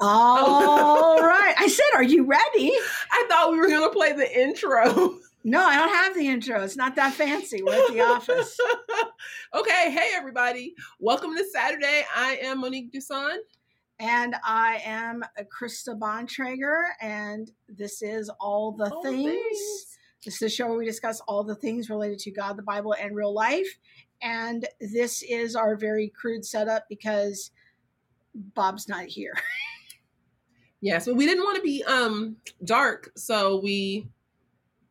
Oh. All right. I said, Are you ready? I thought we were going to play the intro. No, I don't have the intro. It's not that fancy. We're at the office. okay. Hey, everybody. Welcome to Saturday. I am Monique Duson. And I am Krista Bontrager. And this is All the All things. things. This is a show where we discuss all the things related to God, the Bible, and real life. And this is our very crude setup because Bob's not here. Yes, but we didn't want to be um dark, so we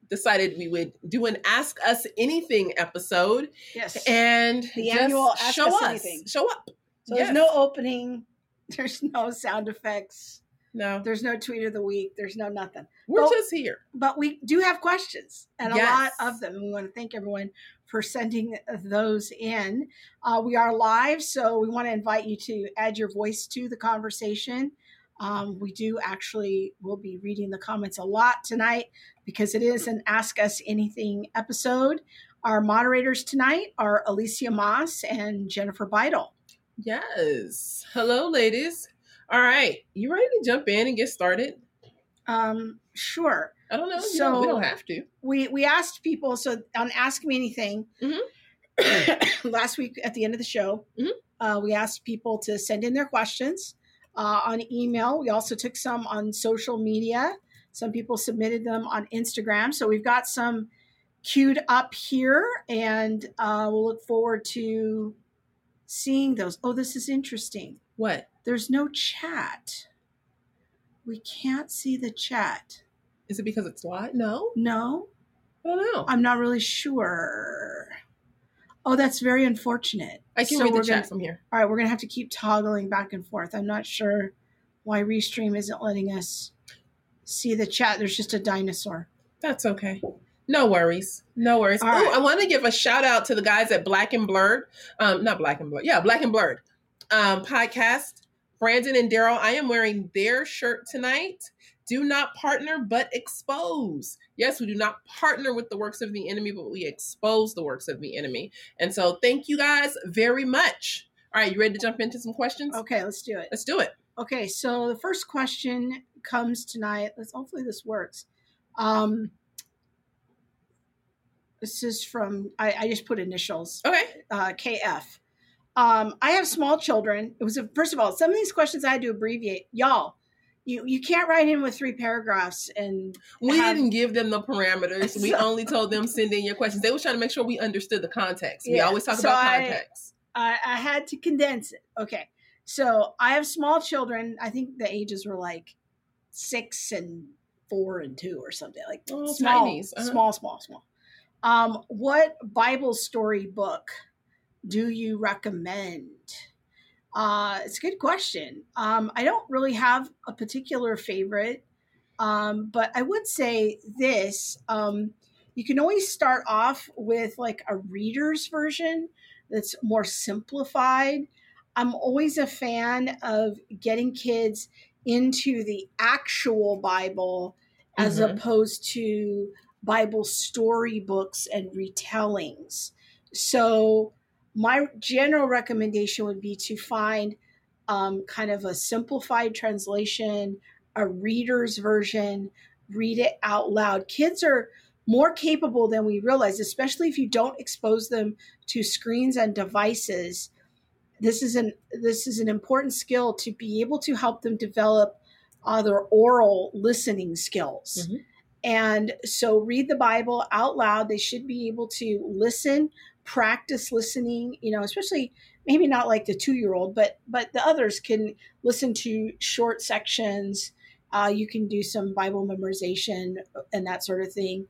decided we would do an Ask Us Anything episode Yes. and The just annual Ask show Us us, Anything. show up. so yes. there's no opening, there's no sound effects, No, there's no tweet of the week, there's no nothing. we're Well- just here. but we do have questions and a lot of them. We want to thank everyone for sending those in. Uh, we are live, so we want to invite you to add your voice to the conversation. Um, we do actually will be reading the comments a lot tonight because it is an Ask Us Anything episode. Our moderators tonight are Alicia Moss and Jennifer Beidel. Yes. Hello, ladies. All right, you ready to jump in and get started? Um, sure. I don't know. you So- know, we don't have to. we we asked people so on ask me anything Mhm. last week at the end of the show Mhm. uh, we asked people to send in their questions uh, on email. We also took some on social media. Some people submitted them on instagram. So we've got some queued up here and uh, we'll look forward to seeing those. Oh this is interesting. What? There's no chat. We can't see the chat. Is it? Because it's live? No, no. I don't know. I'm not really sure. Oh, that's very unfortunate. I can So read the chat gonna- from here. All right, we're gonna have to keep toggling back and forth. I'm not sure why Restream isn't letting us see the chat. There's just a dinosaur. That's okay. No worries. No worries. All Oh, right. I want to give a shout out to the guys at Black and Blurred. Um, not Black and Blurred. Yeah, Black and Blurred um, podcast. Brandon and Daryl, I am wearing their shirt tonight. Do not partner, but expose. Yes, we do not partner with the works of the enemy, but we expose the works of the enemy. And so, thank you guys very much. All right, you ready to jump into some questions? Okay, let's do it. Let's do it. Okay, so the first question comes tonight. Let's hopefully this works. Um, this is from I, I just put initials. Okay. uh, KF. Um, I have small children. It was a, first of all, some of these questions I had to abbreviate. Y'all, you you can't write in with three paragraphs and We have- didn't give them the parameters. We only told them send in your questions. They were trying to make sure we understood the context. We always talk so about I- context. I, I had to condense it. Okay, so I have small children. I think the ages were like six and four and two or something like Oh, small. Uh-huh. small, small, small. Um, what Bible story book do you recommend? Uh, it's a good question. Um, I don't really have a particular favorite, um, but I would say this. Um, you can always start off with like a reader's version that's more simplified. I'm always a fan of getting kids into the actual Bible as Mhm. opposed to Bible storybooks and retellings. So, my general recommendation would be to find um, kind of a simplified translation, a reader's version, read it out loud. Kids are more capable than we realize, especially if you don't expose them to screens and devices. This is an this is an important skill to be able to help them develop other oral listening skills. Mhm. And so, read the Bible out loud. They should be able to listen, practice listening. You know, especially maybe not like the two year old, but but the others can listen to short sections. Uh, you can do some Bible memorization and that sort of thing.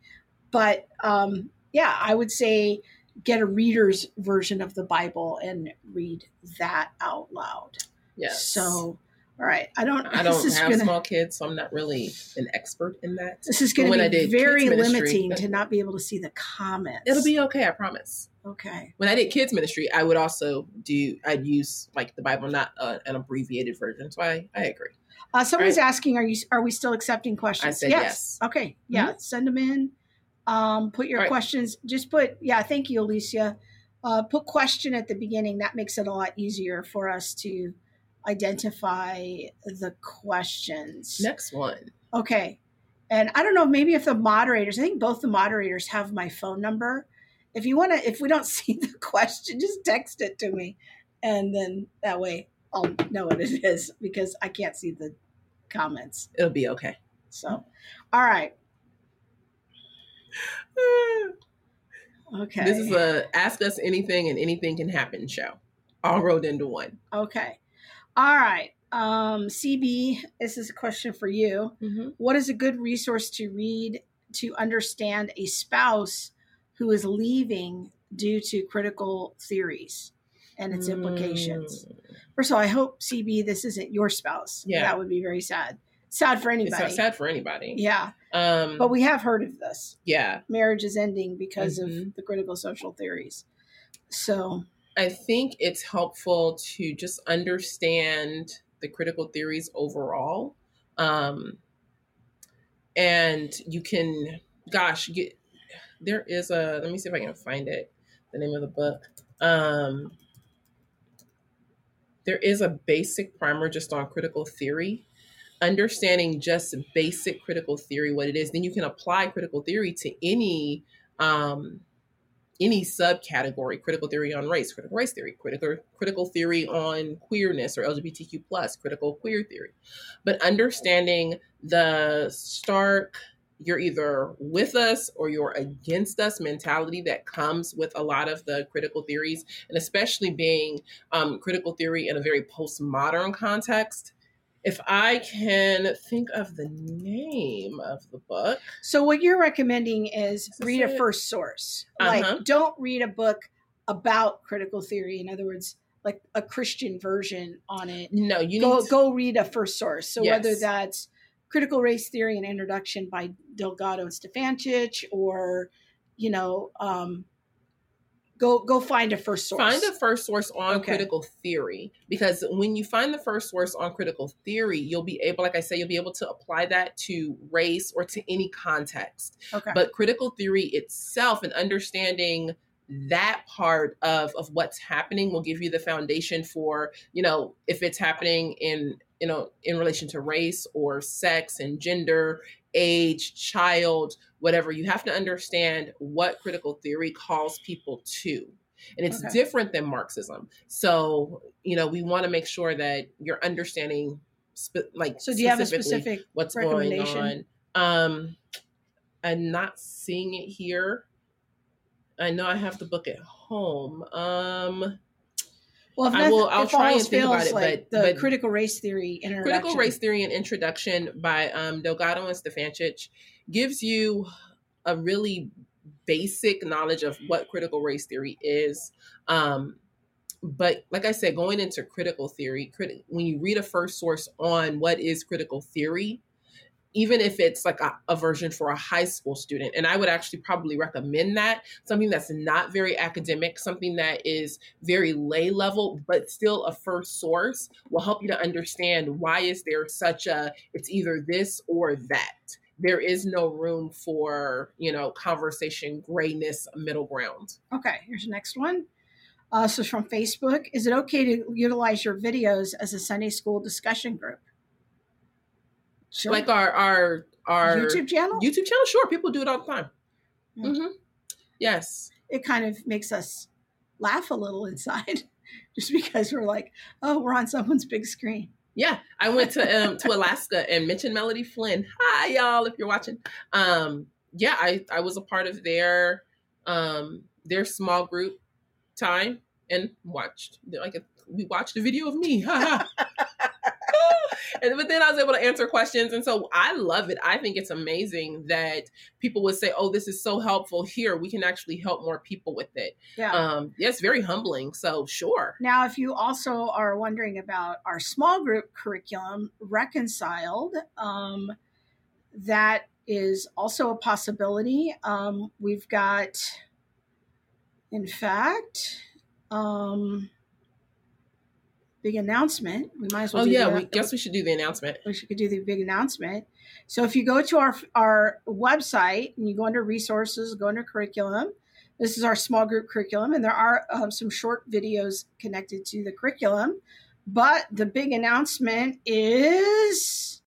But um, yeah, I would say get a reader's version of the Bible and read that out loud. Yes. So, all right, I don't. I don't have gonna, small kids, so I'm not really an expert in that. This is going to be very ministry, limiting to not be able to see the comments. It'll be okay, I promise. Okay. When I did kids ministry, I would also do. I'd use like the Bible, not uh, an abbreviated version. So I, I agree. Uh, somebody's Right. asking, "Are you are we still accepting questions?" I said yes. Okay. Yeah. Send them in. Um, put your Right. questions. Just put. Yeah. Thank you, Alicia. Uh, put question at the beginning. That makes it a lot easier for us to identify the questions. Next one. Okay. And I don't know, maybe if the moderators, I think both the moderators have my phone number. If you want to, if we don't see the question, just text it to me. And then that way I'll know what it is because I can't see the comments. It'll be okay. So, all right. Okay. This is a ask us anything and anything can happen show, all rolled into one. Okay. All right. Um, CB, this is a question for you. Mm-hmm. What is a good resource to read to understand a spouse who is leaving due to critical theories and its implications? Mm. First of all, I hope CB this isn't your spouse. Yeah. that would be very sad. Sad for anybody. not sad for anybody. Yeah, Um, but we have heard of this. yeah, Marriage is ending because of Mhm. the critical social theories. So I think it's helpful to just understand the critical theories overall. Um, and you can, gosh, get there is a, let me see if I can find it, the name of the book. Um, there is a basic primer just on critical theory. Understanding just basic critical theory, what it is, then you can apply critical theory to any um, any subcategory critical theory on race critical race theory critical critical theory on queerness or lgbtq plus critical queer theory but understanding the stark you're either with us or you're against us mentality that comes with a lot of the critical theories and especially being um, critical theory in a very postmodern context if i can think of the name of the book So what you're recommending is read a first source. Uh-huh. Like don't read a book about critical theory. In other words, like a Christian version on it. no you Go need to- go read a first source. So whether that's Critical Race Theory and Introduction by Delgado and Stefancic or you know um go go find a first source. Find a first source on Okay. critical theory because when you find the first source on critical theory, you'll be able, like I say, you'll be able to apply that to race or to any context. okay. But critical theory itself and understanding that part of of what's happening will give you the foundation for you know if it's happening in you know in relation to race or sex and gender age child whatever you have to understand what critical theory calls people to. And it's Okay. different than marxism. So you know we want to make sure that you're understanding spe- like so do you have a specific what's going on. Um i'm not seeing it here. I know i have the book at home. Um well if, I will- I'll try and think about it, like but- the but- critical race theory introduction. critical race theory and introduction by um delgado and Stefancic gives you a really basic knowledge of what critical race theory is um but like i said going into critical theory criti- when you read a first source on what is critical theory even if it's like a, a version for a high school student and i would actually probably recommend that something that's not very academic something that is very lay level but still a first source will help you to understand why is there such a it's either this or that there is no room for you know conversation grayness middle ground Okay, here's the next one. Uh, so from Facebook. Is it okay to utilize your videos as a Sunday school discussion group? Sure. like our our our YouTube channel? youtube channel sure people do it all the time Yeah. hmm yes it kind of makes us laugh a little inside just because we're like, oh, we're on someone's big screen. Yeah, I went to um to Alaska and mentioned Melody Flynn. Hi y'all if you're watching. Um yeah, I I was a part of their um their small group time and watched like we watched a video of me. and but then I was able to answer questions and so I love it. I think it's amazing that people would say, "Oh, this is so helpful here. We can actually help more people with it." Yeah. Um yeah, it's very humbling. So, sure. Now, if you also are wondering about our small group curriculum, Reconciled, um, that is also a possibility. Um, we've got, in fact, um, big announcement. We might as well. Oh yeah, we guess we should do the announcement. we should do the big announcement. So if you go to our our website and you go under resources, go under curriculum. This is our small group curriculum, and there are um, some short videos connected to the curriculum. But the big announcement is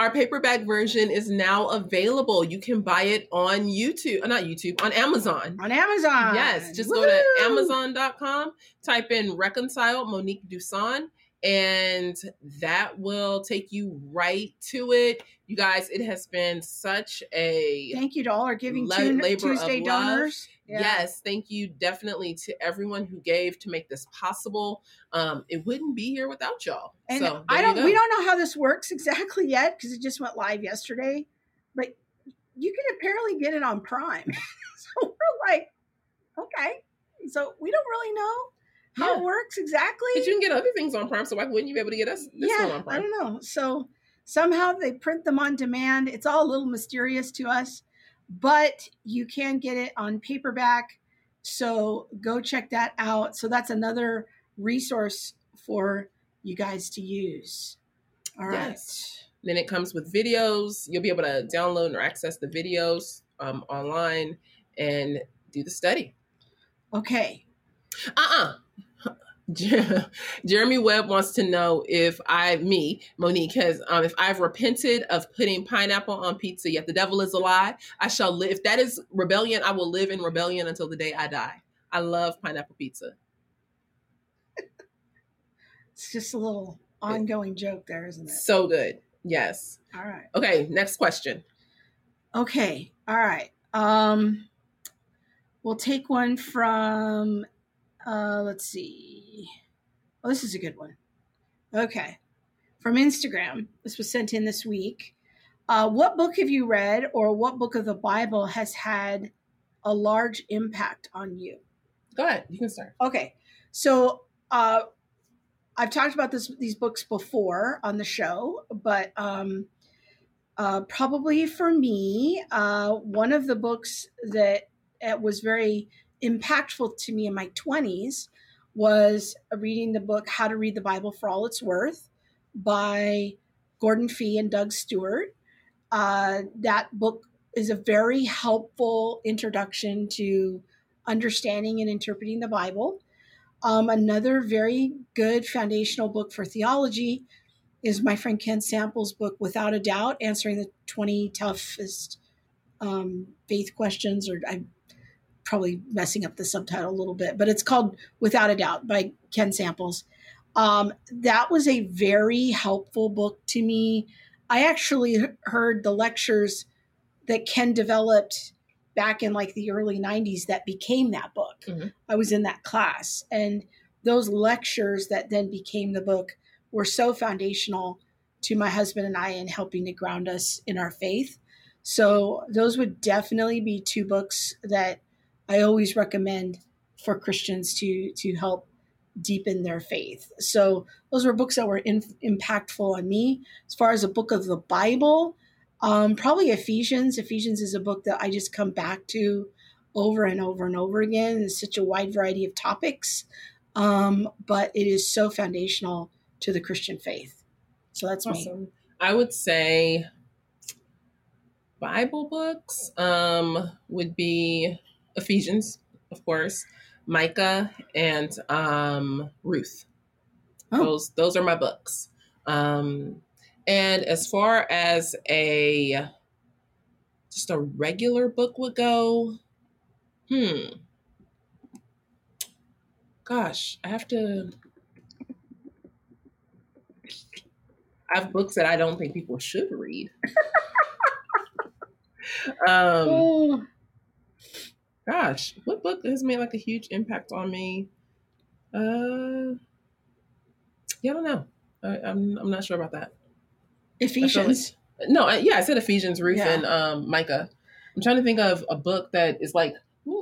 our paperback version is now available. You can buy it on YouTube, not YouTube, on Amazon. On Amazon. Yes, just Woo! go to amazon.com, type in Reconcile Monique Duson, and that will take you right to it. You guys, it has been such a thank you to all our giving la- Tuesday donors. Yeah. Yes, thank you definitely to everyone who gave to make this possible. Um, it wouldn't be here without y'all. And so I don't. We don't know how this works exactly yet because it just went live yesterday, but you can apparently get it on Prime. so we're like, okay. So we don't really know how yeah. it works exactly. But you can get other things on Prime, so why wouldn't you be able to get us this yeah, one on Prime? I don't know. So somehow they print them on demand. It's all a little mysterious to us, but you can get it on paperback. So go check that out. So that's another resource for you guys to use. All right. Yes. Then it comes with videos. You'll be able to download or access the videos um, online and do the study. Okay. Uh uh-uh. uh Jeremy Webb wants to know if I, me, Monique, has, um, if I've repented of putting pineapple on pizza. Yet the devil is a lie. I shall live. If that is rebellion, I will live in rebellion until the day I die. I love pineapple pizza. it's just a little ongoing joke there, isn't it? So good. Yes. All right. Okay. Next question. Okay. All right. Um, we'll take one from uh, let's see. Oh, this is a good one. Okay. From Instagram. This was sent in this week. Uh, what book have you read or what book of the Bible has had a large impact on you? Go ahead. You can start. Okay. So uh, I've talked about this these books before on the show, but um, uh, probably for me, uh, one of the books that was very impactful to me in my 20s was reading the book How to Read the Bible for All It's Worth by Gordon Fee and Doug Stuart. Uh, that book is a very helpful introduction to understanding and interpreting the Bible. Um, another very good foundational book for theology is my friend Ken Samples' book, Without a Doubt, answering the 20 toughest um, faith questions, or I probably messing up the subtitle a little bit, but it's called Without a Doubt by Ken Samples. Um, that was a very helpful book to me. I actually heard the lectures that Ken developed back in like the early 90s that became that book. Mm-hmm. I was in that class. And those lectures that then became the book were so foundational to my husband and I in helping to ground us in our faith. So those would definitely be two books that I always recommend for Christians to to help deepen their faith. So those were books that were in, impactful on me. As far as a book of the Bible, um, probably Ephesians. Ephesians is a book that I just come back to over and over and over again. It's such a wide variety of topics, um, but it is so foundational to the Christian faith. So that's awesome. me. I would say Bible books um, would be Ephesians, of course, Micah, and um, Ruth. Oh. Those those are my books. Um, and as far as a just a regular book would go, hmm. Gosh, I have to. I have books that I don't think people should read. um, oh gosh, what book has made like a huge impact on me? Uh, yeah, I don't know. I, am I'm, I'm not sure about that. Ephesians. Like, no, I, yeah, I said Ephesians, Ruth, yeah. and um, Micah. I'm trying to think of a book that is like.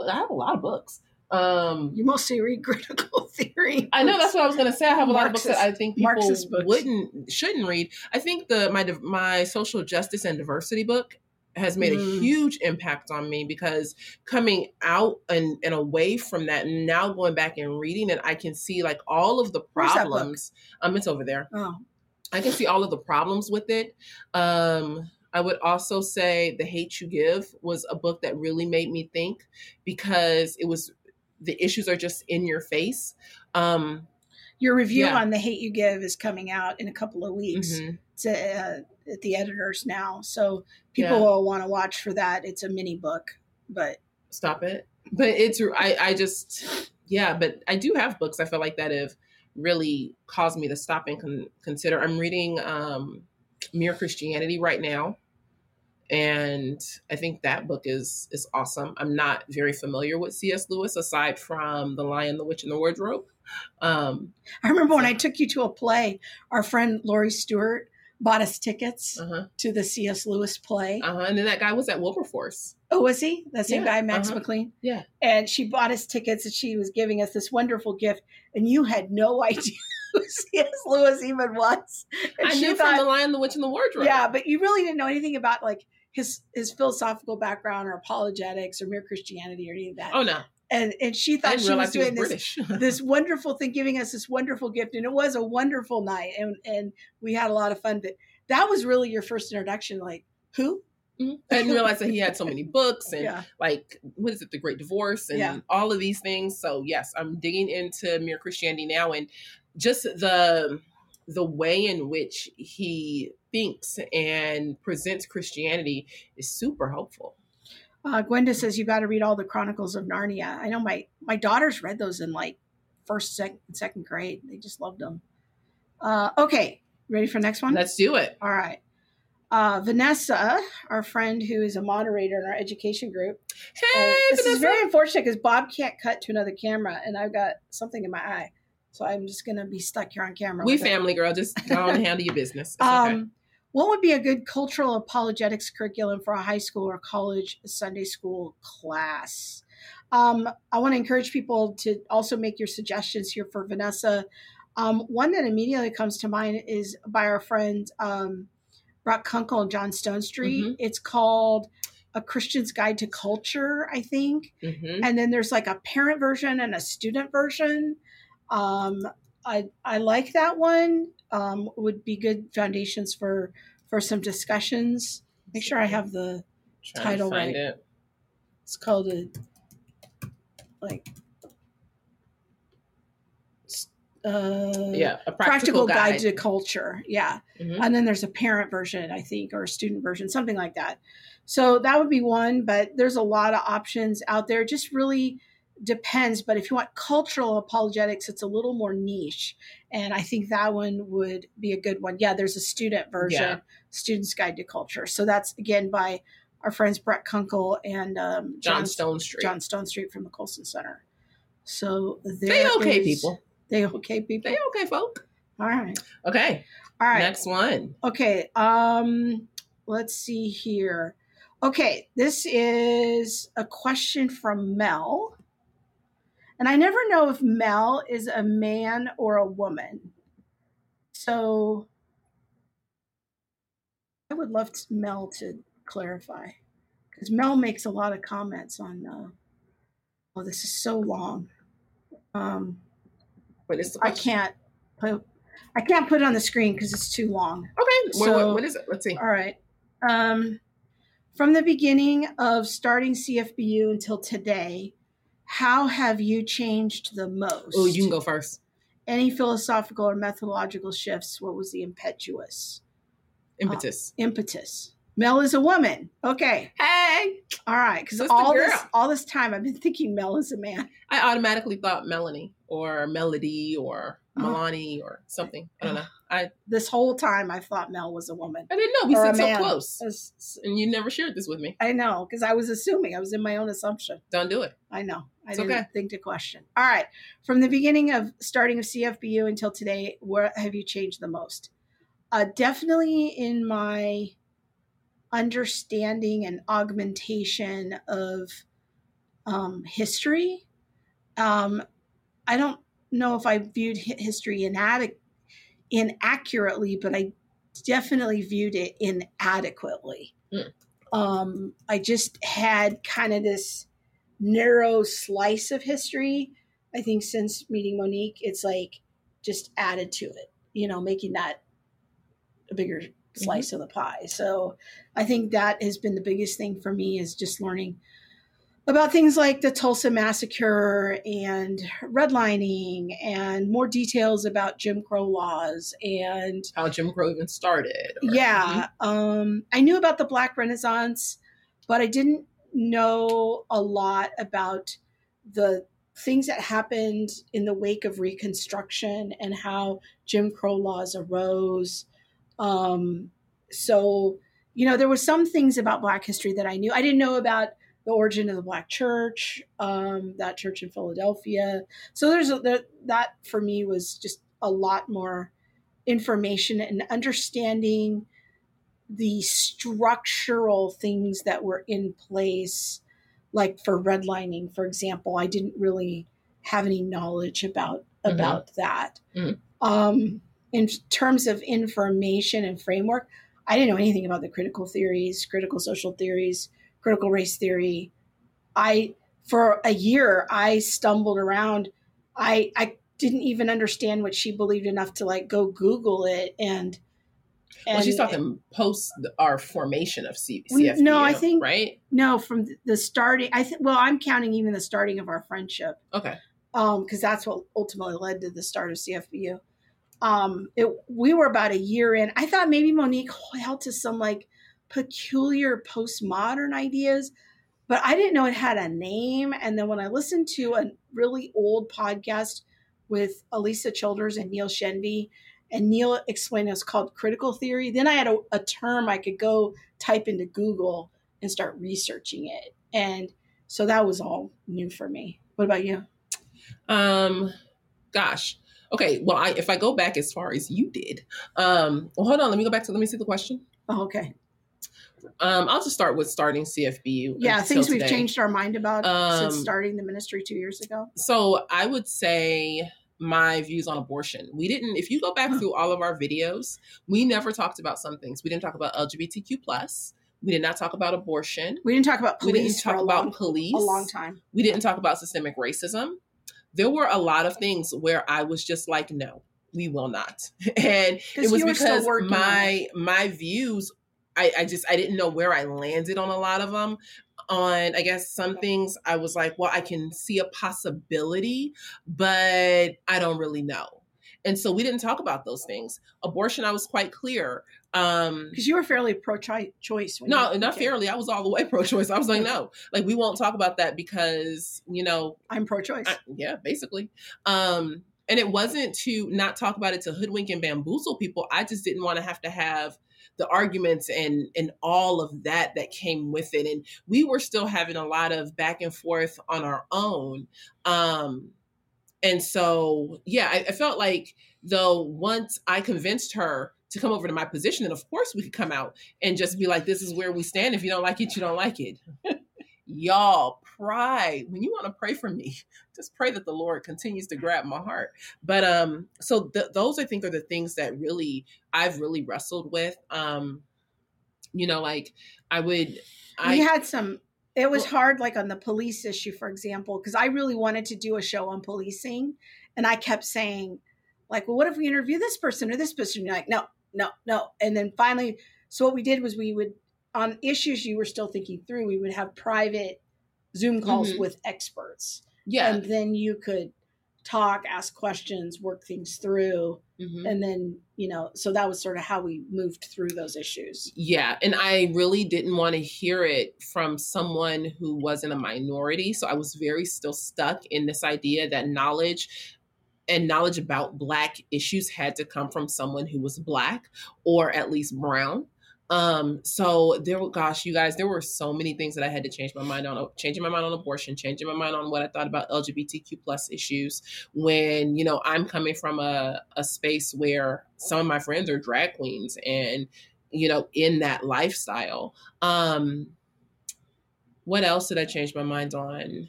I have a lot of books. Um, you mostly read critical theory. I know that's what I was going to say. I have a Marxist, lot of books that I think people wouldn't shouldn't read. I think the my my social justice and diversity book has made mm. a huge impact on me because coming out and, and away from that and now going back and reading it, I can see like all of the problems. Um, it's over there. Oh. I can see all of the problems with it. Um, I would also say The Hate You Give was a book that really made me think because it was the issues are just in your face. Um, Your review Yeah. on The Hate You Give is coming out in a couple of weeks. Mhm. It's uh, at the editors now. So people Yeah. will want to watch for that. It's a mini book, but Stop it. But it's I I just yeah, but I do have books I feel like that have really caused me to stop and con- consider. I'm reading um Mere Christianity right now. And I think that book is is awesome. I'm not very familiar with C.S. Lewis aside from The Lion, the Witch, and the Wardrobe. Um, I remember when I took you to a play, our friend Lori Stewart bought us tickets uh-huh, to the C.S. Lewis play. uh-huh. And then that guy was at Wilberforce. Oh, was he? That same Yeah, guy, Max uh-huh. McLean? Yeah. And she bought us tickets and she was giving us this wonderful gift. And you had no idea who C.S. Lewis even was. And I she knew thought- from The Lion, the Witch, and the Wardrobe. Yeah, but you really didn't know anything about like his his philosophical background or apologetics or mere Christianity or any of that. Oh no, And and she thought she was he was doing this this wonderful thing, giving us this wonderful gift, and it was a wonderful night, and and we had a lot of fun. But that was really your first introduction. Like who? Mhm. I didn't realize that he had so many books and Yeah, like what is it, the Great Divorce and Yeah. all of these things. So yes, I'm digging into Mere Christianity now and just the the way in which he thinks and presents Christianity is super helpful. Uh, Gwenda says you got to read all the Chronicles of Narnia. I know my my daughters read those in like first, second, second grade. They just loved them. Uh, okay, ready for next one? Let's do it. All right. Uh, Vanessa, our friend who is a moderator in our education group. Hey, Uh, this Vanessa. is very unfortunate because Bob can't cut to another camera, and I've got something in my eye, so I'm just gonna be stuck here on camera. we with it. family girl. Just go on and handle your business. It's okay. What would be a good cultural apologetics curriculum for a high school or college Sunday school class? Um, I want to encourage people to also make your suggestions here for Vanessa. Um, one that immediately comes to mind is by our friend um, Brock Kunkel and John Stonestreet. Mhm. It's called A Christian's Guide to Culture, I think Mhm. and then there's like a parent version and a student version. Um, I I like that one. Um, would be good foundations for for some discussions. Make sure I have the. Title right. it. It's called a like. Uh, Yeah, a practical, practical, guide. to culture. Yeah, Mhm. and then there's a parent version, I think, or a student version, something like that. So that would be one, but there's a lot of options out there. Just really depends. But if you want cultural apologetics, it's a little more niche. And I think that one would be a good one. Yeah, there's a student version, Yeah. Student's Guide to Culture. So that's again by our friends Brett Kunkel and um, John Stonestreet. John Stonestreet from the Colson Center. So they okay is- people. They okay people. They okay folk. All right. Okay. All right. Next one. Okay. Um, let's see here. Okay, this is a question from Mel. And I never know if Mel is a man or a woman. So I would love to, Mel to clarify. Because Mel makes a lot of comments on, uh, oh, this is so long. Um, What is the I can't put, I can't put it on the screen because it's too long. Okay. What- what- So- what is it? Let's see. All right. Um, from the beginning of starting CFBU until today, how have you changed the most? Oh, you can go first. Any philosophical or methodological shifts? What was the impetuous uh, Impetus. impetus? Mel is a woman. Okay. hey. All right. Because all this all this time I've been thinking Mel is a man. I automatically thought Melanie or Melody or Oh. Melanie or something. I don't know. I, This whole time I thought Mel was a woman. I didn't know. We sit so man. close. It's- And you never shared this with me. I know because I was assuming I was in my own assumption. Don't do it. I know. I It's didn't okay. think to question. All right. From the beginning of starting of CFBU until today, where have you changed the most? Uh, definitely in my understanding and augmentation of um, history. Um, I don't know if I viewed history inadequ- inaccurately, but I definitely viewed it inadequately. Mm. Um, I just had kind of this narrow slice of history. I think since meeting Monique, it's like just added to it, you know, making that a bigger slice of the pie. So I think that has been the biggest thing for me is just learning about things like the Tulsa massacre and redlining and more details about Jim Crow laws and how Jim Crow even started. Or, yeah. Mm-hmm. Um, I knew about the Black Renaissance, but I didn't know a lot about the things that happened in the wake of Reconstruction and how Jim Crow laws arose. Um, so, you know, there were some things about Black history that I knew. I didn't know about the origin of the Black Church, um, that church in Philadelphia. So there's a, there, that for me was just a lot more information and understanding the structural things that were in place, like for redlining, for example. I didn't really have any knowledge about mm-hmm. about that. Mm-hmm. Um, in terms of information and framework, I didn't know anything about the critical theories, critical social theories, critical race theory. I for a year I stumbled around. I I didn't even understand what she believed enough to like go Google it and. and well, she's talking post our formation of C- CFBU, No, I think right. No, from the starting. I think. Well, I'm counting even the starting of our friendship. Okay. Um, because that's what ultimately led to the start of CFBU. Um, it we were about a year in. I thought maybe Monique held to some like peculiar postmodern ideas, but I didn't know it had a name. And then when I listened to a really old podcast with Alisa Childers and Neil Shenvi, and Neil explained it was called critical theory, then I had a, a term I could go type into Google and start researching it. And so that was all new for me. What about you? Um, gosh. Okay, well, I, if I go back as far as you did, um, well, hold on. Let me go back to let me see the question. Oh, okay. Um, I'll just start with starting CFBU. Yeah, things we've changed our mind about um, since starting the ministry two years ago. So I would say my views on abortion. We didn't. If you go back through all of our videos, we never talked about some things. We didn't talk about LGBTQ plus. We did not talk about abortion. We didn't talk about police. We didn't talk about long, police a long time. We didn't talk about systemic racism. There were a lot of things where I was just like, no, we will not. And it was because my my views I, I just I didn't know where I landed on a lot of them. On I guess some things I was like, well, I can see a possibility, but I don't really know. And so we didn't talk about those things. Abortion, I was quite clear. Um because you were fairly pro-choice. No, not okay. fairly. I was all the way pro-choice. I was like, no, like we won't talk about that because you know I'm pro-choice. I, yeah, basically. Um, and it wasn't to not talk about it to hoodwink and bamboozle people. I just didn't want to have to have the arguments and and all of that that came with it. And we were still having a lot of back and forth on our own. Um and so yeah I, I felt like though once i convinced her to come over to my position and of course we could come out and just be like this is where we stand. If you don't like it you don't like it. Y'all pride when you want to pray for me just pray that the lord continues to grab my heart. But um so th- those i think are the things that really i've really wrestled with um you know like i would i we had some it was well, hard like on the police issue for example because i really wanted to do a show on policing and i kept saying like well what if we interview this person or this person? And you're like no no no. And then finally so what we did was we would on issues you were still thinking through, we would have private Zoom calls mm-hmm. with experts. Yeah. And then you could talk, ask questions, work things through. Mm-hmm. And then, you know, so that was sort of how we moved through those issues. Yeah. And I really didn't want to hear it from someone who wasn't a minority. So I was very still stuck in this idea that knowledge and knowledge about Black issues had to come from someone who was Black or at least Brown. Um, so there gosh, you guys, there were so many things that I had to change my mind on changing my mind on abortion, changing my mind on what I thought about LGBTQ plus issues when, you know, I'm coming from a, a space where some of my friends are drag queens and, you know, in that lifestyle. Um what else did I change my mind on?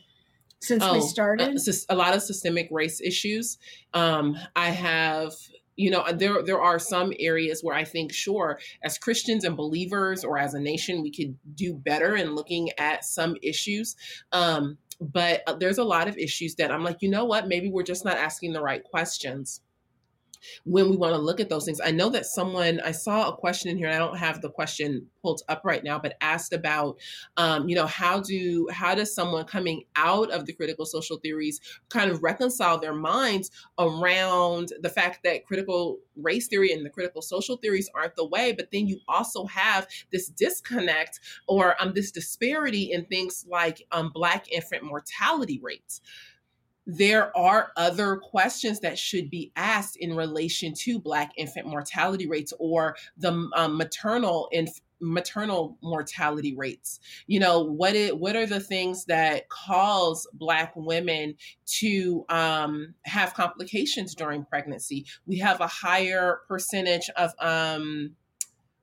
Since oh, we started? A, a lot of systemic race issues. Um, I have you know there there are some areas where i think sure as christians and believers or as a nation we could do better in looking at some issues. Um, but uh, there's a lot of issues that i'm like you know what? Maybe we're just not asking the right questions when we want to look at those things. I know that someone I saw a question in here, I don't have the question pulled up right now, but asked about, um, you know, how do how does someone coming out of the critical social theories kind of reconcile their minds around the fact that critical race theory and the critical social theories aren't the way, but then you also have this disconnect or um, this disparity in things like um, Black infant mortality rates there are other questions that should be asked in relation to black infant mortality rates or the um, maternal and maternal mortality rates. You know what it what are the things that cause black women to um, have complications during pregnancy? We have a higher percentage of um,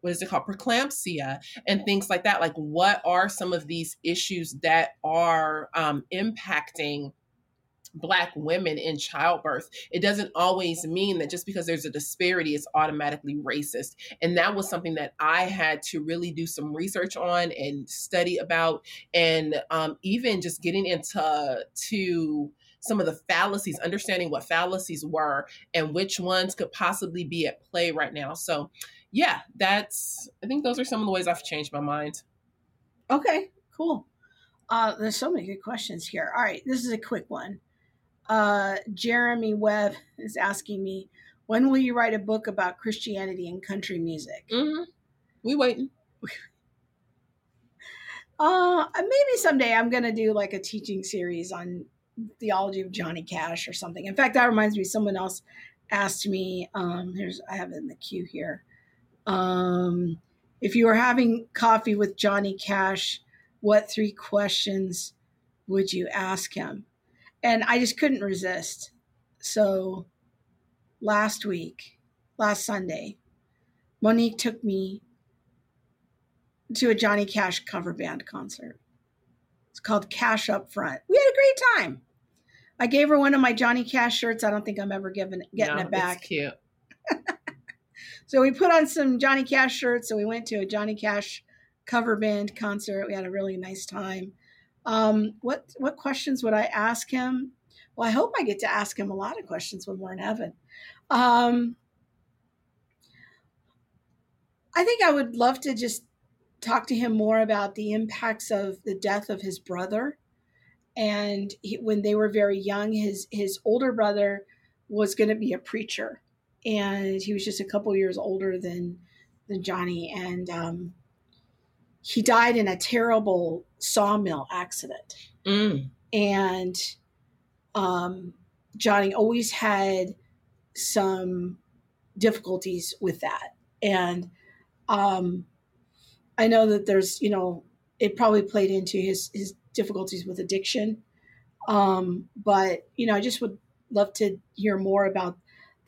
what is it called? preeclampsia and things like that. Like what are some of these issues that are um, impacting black women in childbirth it doesn't always mean that just because there's a disparity it's automatically racist. And that was something that i had to really do some research on and study about. And um, even just getting into to some of the fallacies understanding what fallacies were and which ones could possibly be at play right now. So yeah that's i think those are some of the ways i've changed my mind. Okay cool. Uh, there's so many good questions here. All right, this is a quick one uh, Jeremy Webb is asking me, when will you write a book about Christianity and country music? Mm-hmm. We waiting. uh, maybe someday I'm gonna do like a teaching series on theology of Johnny Cash or something. In fact, that reminds me. Someone else asked me. Um, here's I have it in the queue here. Um, if you were having coffee with Johnny Cash, what three questions would you ask him? And I just couldn't resist. So last week, last Sunday, Monique took me to a Johnny Cash cover band concert. It's called Cash Up Front. We had a great time. I gave her one of my Johnny Cash shirts. I don't think I'm ever giving getting no, it back. cute. so we put on some Johnny Cash shirts and we went to a Johnny Cash cover band concert. We had a really nice time. Um, what what questions would I ask him? Well, I hope I get to ask him a lot of questions when we're in heaven. Um, I think I would love to just talk to him more about the impacts of the death of his brother. And he, when they were very young, his his older brother was going to be a preacher, and he was just a couple years older than than Johnny, and um, he died in a terrible sawmill accident. Mm. And um, Johnny always had some difficulties with that. And um, I know that there's, you know, it probably played into his, his difficulties with addiction. Um, but, you know, I just would love to hear more about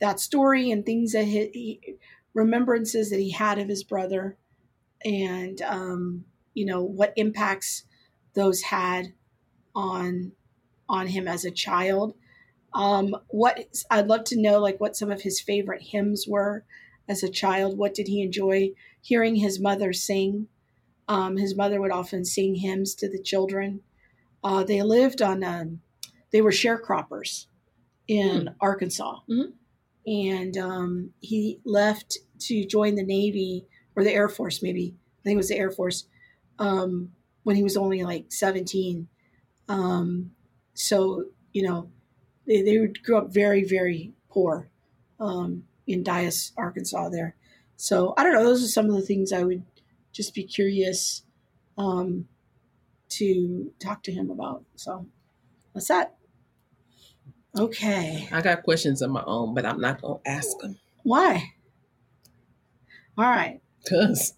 that story and things that he, he remembrances that he had of his brother and um, you know what impacts those had on on him as a child. Um, what I'd love to know, like what some of his favorite hymns were as a child. What did he enjoy hearing his mother sing? Um, his mother would often sing hymns to the children. Uh, they lived on, um, they were sharecroppers in mm. Arkansas. Mm-hmm. And um, he left to join the Navy or the Air Force, maybe. I think it was the Air Force um, when he was only like 17. Um, so, you know, they, they grew up very, very poor um, in Dyess, Arkansas there. So I don't know. Those are some of the things I would just be curious um, to talk to him about. So that's that. Okay. I got questions of my own, but I'm not going to ask them. Why? All right. Because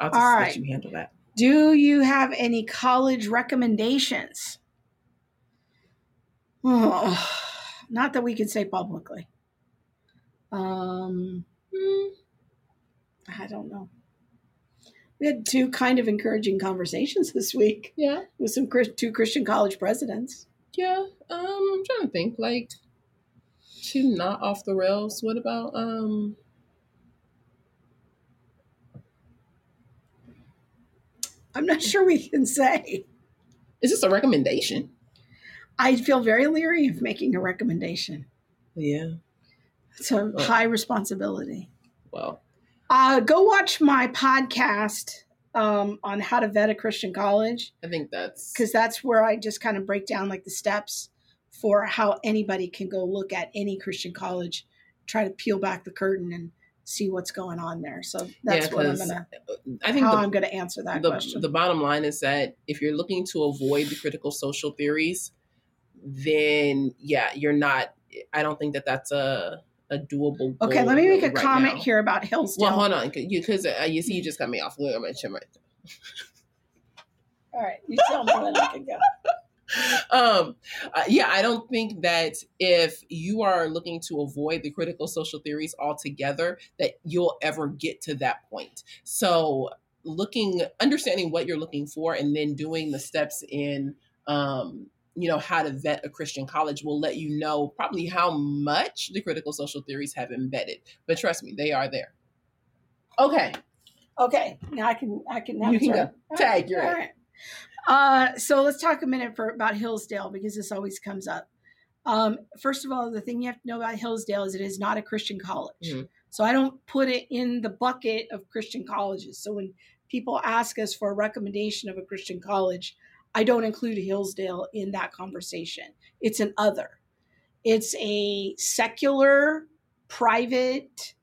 I'll just All let right. you handle that. Do you have any college recommendations? Oh, not that we can say publicly. Um, hmm, I don't know. We had two kind of encouraging conversations this week. Yeah, with some two Christian college presidents. Yeah, um, I'm trying to think. Like, two not off the rails. What about um? I'm not sure we can say. Is this a recommendation? I feel very leery of making a recommendation. Yeah. It's a Oh. high responsibility. Well, Uh, go watch my podcast um, on how to vet a Christian college I think that's because that's where I just kind of break down like the steps for how anybody can go look at any Christian college, try to peel back the curtain and see what's going on there. So that's Yeah, what I'm gonna I think how the, I'm gonna answer that the, question. the bottom line is that if you're looking to avoid the critical social theories, then yeah, you're not. I don't think that that's a a doable. okay, let me make a right comment now. here about Hillsdale. Well, hold on, because uh, you see, you just cut me off. Look, I'm gonna chin my- All right, you tell me when I can go. um uh, yeah i don't think that if you are looking to avoid the critical social theories altogether that you'll ever get to that point. So looking understanding what you're looking for and then doing the steps in um you know how to vet a christian college will let you know probably how much the critical social theories have embedded. But trust me they are there. Okay. Okay, now I can I can have You can turn. go. All Tag, you're all right. Uh, so let's talk a minute for about Hillsdale because this always comes up. Um, first of all, the thing you have to know about Hillsdale is it is not a Christian college. Mhm. So I don't put it in the bucket of Christian colleges. So when people ask us for a recommendation of a Christian college, I don't include Hillsdale in that conversation. It's an other. It's a secular, private,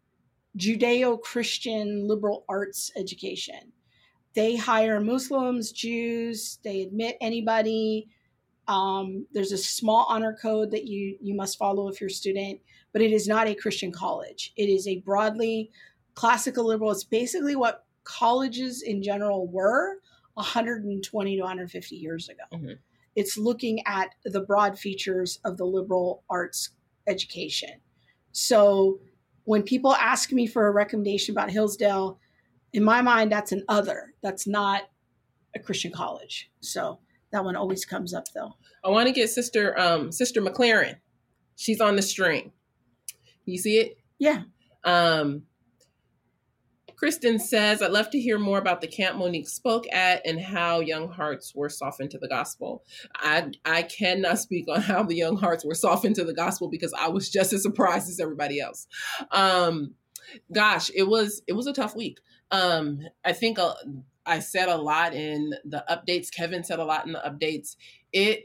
Judeo Christian liberal arts education. They hire Muslims, Jews, they admit anybody. Um, there's a small honor code that you, you must follow if you're a student, but it is not a Christian college. It is a broadly classical liberal. It's basically what colleges in general were 120 to 150 years ago. Mhm. It's looking at the broad features of the liberal arts education. So when people ask me for a recommendation about Hillsdale, in my mind, that's an other. That's not a Christian college. So that one always comes up though. I want to get sister um sister McLaren. She's on the string. You see it? Yeah. Um Kristen says, I'd love to hear more about the camp Monique spoke at and how young hearts were softened to the gospel. I I cannot speak on how the young hearts were softened to the gospel because I was just as surprised as everybody else. Um gosh, it was it was a tough week. Um I think uh, I said a lot in the updates. Kevin said a lot in the updates. It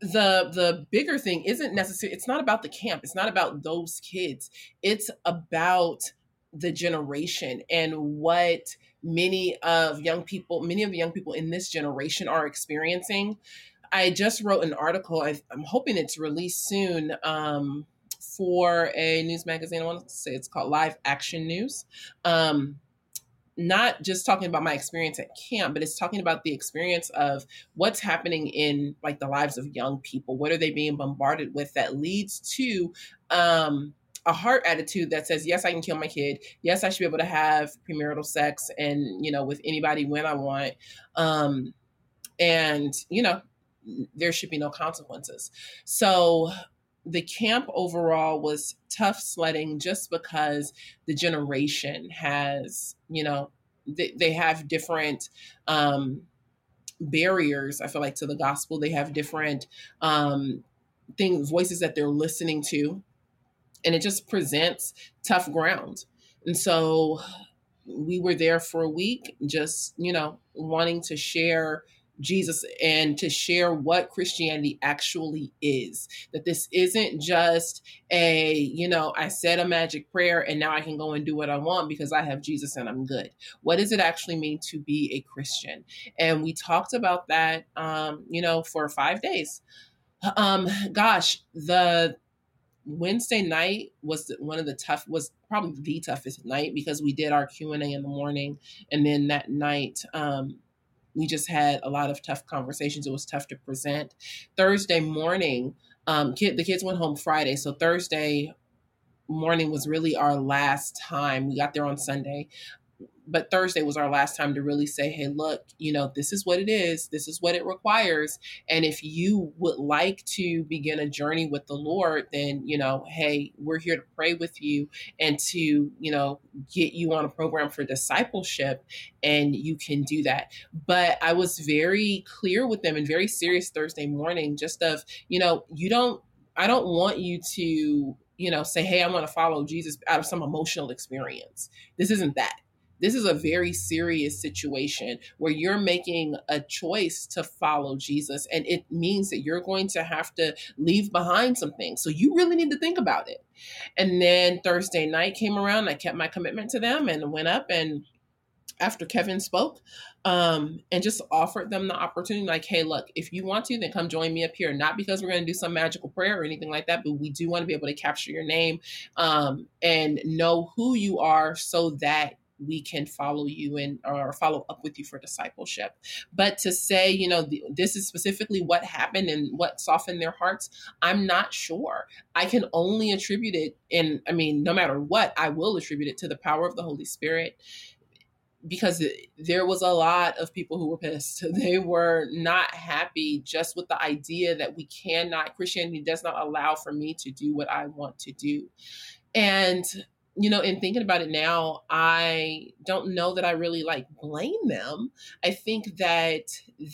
the the bigger thing isn't necessarily it's not about the camp it's not about those kids it's about the generation and what many of young people many of the young people in this generation are experiencing i just wrote an article I, i'm hoping it's released soon um, for a news magazine i want to say it's called live action news um, not just talking about my experience at camp, but it's talking about the experience of what's happening in like the lives of young people. What are they being bombarded with that leads to um, a heart attitude that says, yes, I can kill my kid. Yes, I should be able to have premarital sex and, you know, with anybody when I want. Um, and, you know, there should be no consequences. So the camp overall was tough sledding just because the generation has, you know, they, they have different um, barriers, I feel like, to the gospel. They have different um, things, voices that they're listening to. And it just presents tough ground. And so we were there for a week, just, you know, wanting to share Jesus and to share what Christianity actually is. That this isn't just a, you know, I said a magic prayer and now I can go and do what I want because I have Jesus and I'm good. What does it actually mean to be a Christian? And we talked about that, um, you know, for five days. Um, gosh, the Wednesday night was one of the tough was probably the toughest night because we did our Q and A in the morning, and then that night um, we just had a lot of tough conversations. It was tough to present. Thursday morning, um, kid the kids went home Friday, so Thursday morning was really our last time. We got there on Sunday. But Thursday was our last time to really say, hey, look, you know, this is what it is. This is what it requires. And if you would like to begin a journey with the Lord, then, you know, hey, we're here to pray with you and to, you know, get you on a program for discipleship. And you can do that. But I was very clear with them and very serious Thursday morning, just of, you know, you don't, I don't want you to you know, say, hey, I want to follow Jesus out of some emotional experience. This isn't that. This is a very serious situation where you're making a choice to follow Jesus, and it means that you're going to have to leave behind some things. So you really need to think about it. And then Thursday night came around, I kept my commitment to them and went up and after Kevin spoke, um, and just offered them the opportunity, like, hey, look, if you want to, then come join me up here. Not because we're going to do some magical prayer or anything like that, but we do want to be able to capture your name um, and know who you are so that we can follow you and or follow up with you for discipleship but to say you know this is specifically what happened and what softened their hearts i'm not sure i can only attribute it and i mean no matter what i will attribute it to the power of the holy spirit because there was a lot of people who were pissed. They were not happy just with the idea that we cannot, Christianity does not allow for me to do what I want to do. And you know, in thinking about it now, I don't know that I really like blame them. I think that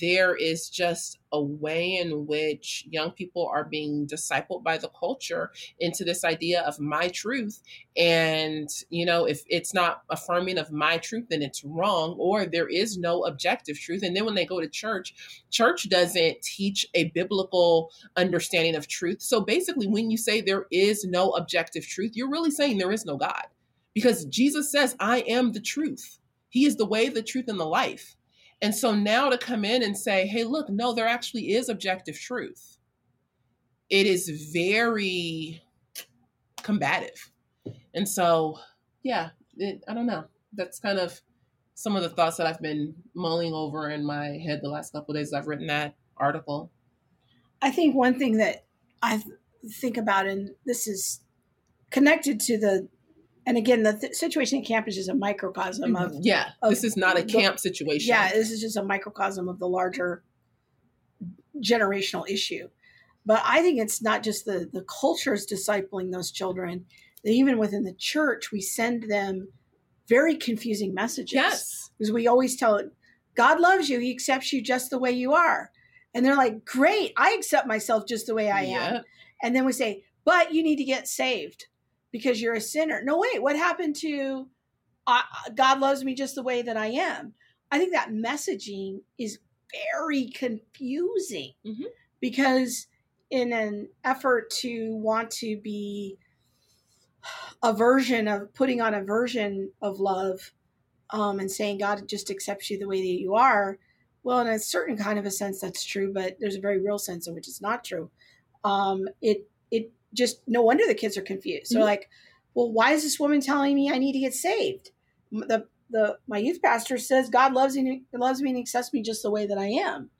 there is just a way in which young people are being discipled by the culture into this idea of my truth. And, you know, if it's not affirming of my truth, then it's wrong, or there is no objective truth. And then when they go to church, church doesn't teach a biblical understanding of truth. So basically, when you say there is no objective truth, you're really saying there is no God. Because Jesus says, I am the truth. He is the way, the truth, and the life. And so now to come in and say, hey, look, no, there actually is objective truth. It is very combative. And so, yeah, it, I don't know. That's kind of some of the thoughts that I've been mulling over in my head the last couple days. I've written that article. I think one thing that I think about, and this is connected to the and again, the th- situation in campus is a microcosm mm-hmm. of yeah. Of this is not a camp situation. Yeah, this is just a microcosm of the larger generational issue. But I think it's not just the the culture is discipling those children. Even within the church, we send them very confusing messages. Yes, because we always tell it, God loves you; He accepts you just the way you are. And they're like, "Great, I accept myself just the way I am." And then we say, "But you need to get saved." Because you're a sinner. No, wait, what happened to uh, God loves me just the way that I am? I think that messaging is very confusing mm-hmm. because, in an effort to want to be a version of putting on a version of love um, and saying God just accepts you the way that you are, well, in a certain kind of a sense, that's true, but there's a very real sense in which it's not true. Um, it it just no wonder the kids are confused. Mm-hmm. They're like, well, why is this woman telling me I need to get saved? The the my youth pastor says God loves me loves me and accepts me just the way that I am.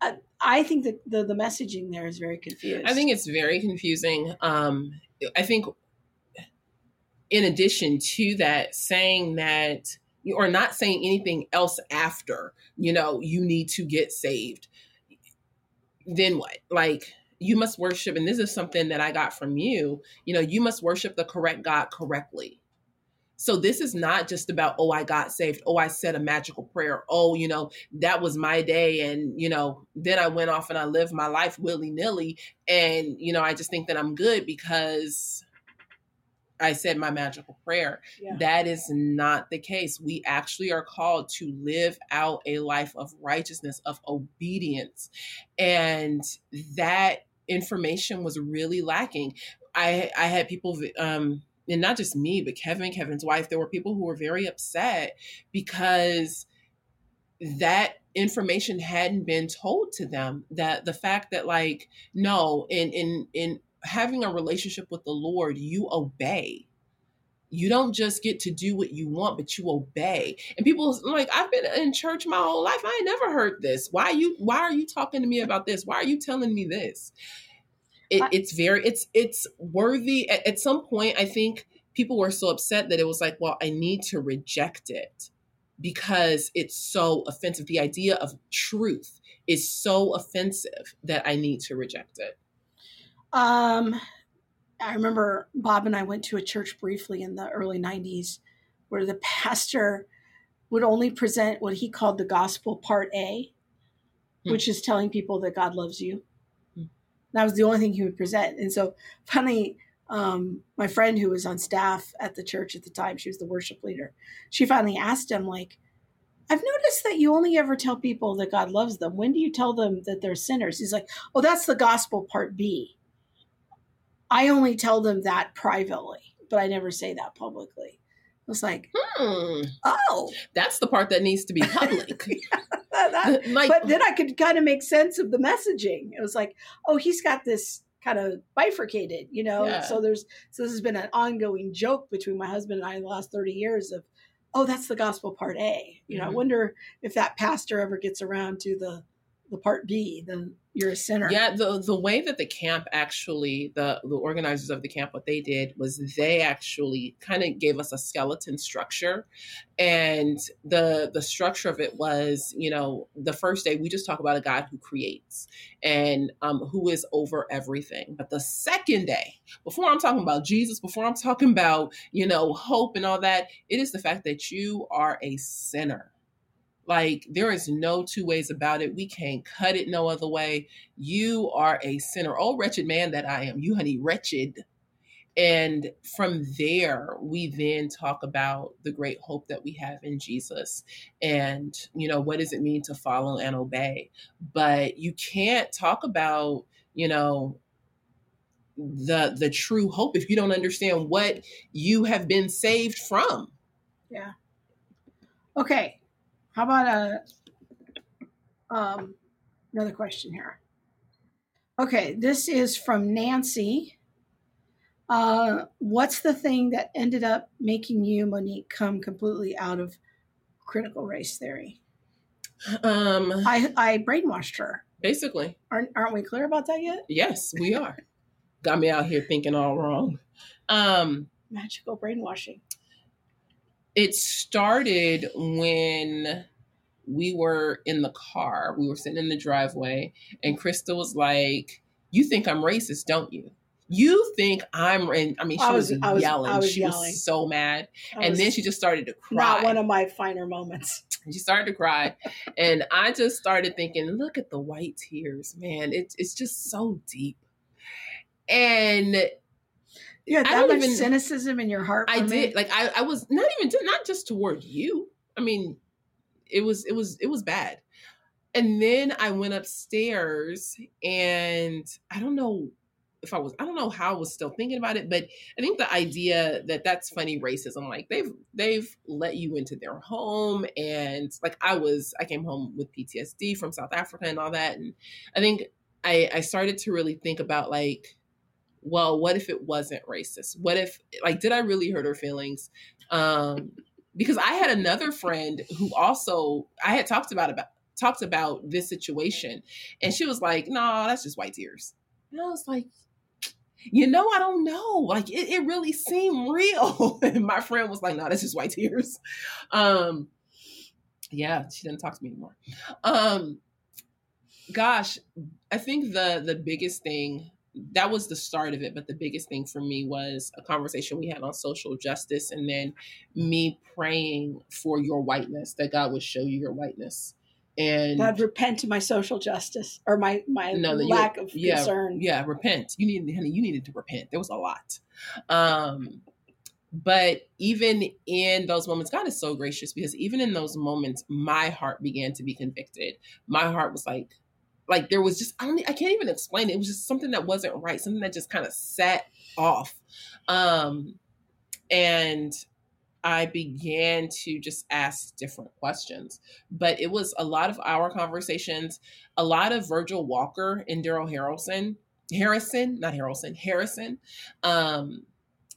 I, I think that the the messaging there is very confused. I think it's very confusing. Um, I think in addition to that, saying that or not saying anything else after, you know, you need to get saved. Then what? Like you must worship and this is something that i got from you you know you must worship the correct god correctly. So this is not just about oh i got saved. Oh i said a magical prayer. Oh you know that was my day and you know then i went off and i lived my life willy-nilly and you know i just think that i'm good because I said my magical prayer. Yeah. That is not the case. We actually are called to live out a life of righteousness, of obedience. And that information was really lacking. I I had people um and not just me, but Kevin, Kevin's wife, there were people who were very upset because that information hadn't been told to them that the fact that like no in in in having a relationship with the Lord, you obey. You don't just get to do what you want, but you obey. And people like, I've been in church my whole life. I never heard this. Why you? Why are you talking to me about this? Why are you telling me this? It, it's very, it's it's worthy. At, at some point, I think people were so upset that it was like, well, I need to reject it because it's so offensive. The idea of truth is so offensive that I need to reject it. Um, I remember Bob and I went to a church briefly in the early 90s where the pastor would only present what he called the gospel part A, hmm. which is telling people that God loves you. Hmm. That was the only thing he would present. And so finally, um, my friend who was on staff at the church at the time, she was the worship leader. She finally asked him, like, I've noticed that you only ever tell people that God loves them. When do you tell them that they're sinners? He's like, Oh, that's the gospel part B. I only tell them that privately, but I never say that publicly. I was like, Hmm. Oh, That's the part that needs to be public. that- like, but then I could kind of make sense of the messaging. It was like, oh, he's got this kind of bifurcated, you know. Yeah. So there's so this has been an ongoing joke between my husband and I in the last thirty years of, oh, that's the gospel part A. You know, I Mhm. wonder if that pastor ever gets around to the the part B. Then you're a sinner. Yeah, the the way that the camp actually, the the organizers of the camp, what they did was they actually kind of gave us a skeleton structure, and the the structure of it was, you know, the first day we just talk about a God who creates and um, who is over everything. But the second day, before I'm talking about Jesus, before I'm talking about you know hope and all that, it is the fact that you are a sinner. Like there is no two ways about it. We can't cut it no other way. You are a sinner. Oh, wretched man that I am. You, honey, wretched. And from there, we then talk about the great hope that we have in Jesus and, you know, what does it mean to follow and obey? But you can't talk about, you know, the the true hope if you don't understand what you have been saved from. Yeah. Okay. How about a um, another question here? Okay, this is from Nancy. Uh, what's the thing that ended up making you, Monique, come completely out of critical race theory? Um I I brainwashed her. basically Aren't aren't we clear about that yet? Yes, we are. Got me out here thinking all wrong. Um, Magical brainwashing. It started when we were in the car. We were sitting in the driveway, and Krista was like, "You think I'm racist, don't you? You think I'm?" And I mean, she I was, was- I was- yelling. I was she yelling. was so mad, and then she just started to cry. not one of my finer moments. She started to cry, and I just started thinking, "Look at the white tears, man! It's it's just so deep." And I that don't much even- cynicism in your heart. I did. Like I, I was not even not just toward you. I mean, it was it was it was bad. And then I went upstairs and I don't know if I was I don't know how I was still thinking about it, but I think the idea that that's funny racism like they've they've let you into their home and like I was I came home with PTSD from South Africa and all that and I think I I started to really think about like well, what if it wasn't racist? What if like did I really hurt her feelings? Um because I had another friend who also I had talked about about talked about this situation and she was like, "No, nah, that's just white tears." And I was like, "You know, I don't know. Like it, it really seemed real." and my friend was like, "No, nah, that's just white tears." Um yeah, she didn't talk to me anymore. Um gosh, I think the the biggest thing that was the start of it but the biggest thing for me was a conversation we had on social justice and then me praying for your whiteness that god would show you your whiteness. And I'd repent to my social justice or my my No, that you- lack of yeah, concern. yeah repent. You needed honey you needed to repent. There was a lot. Um but even in those moments god is so gracious because even in those moments my heart began to be convicted. My heart was like like there was just I don't I can't even explain it. It was just something that wasn't right, something that just kind of set off. Um and I began to just ask different questions. But it was a lot of our conversations, a lot of Virgil Walker and Darrell Harrelson, Harrison, not Harrelson, Harrison. Um,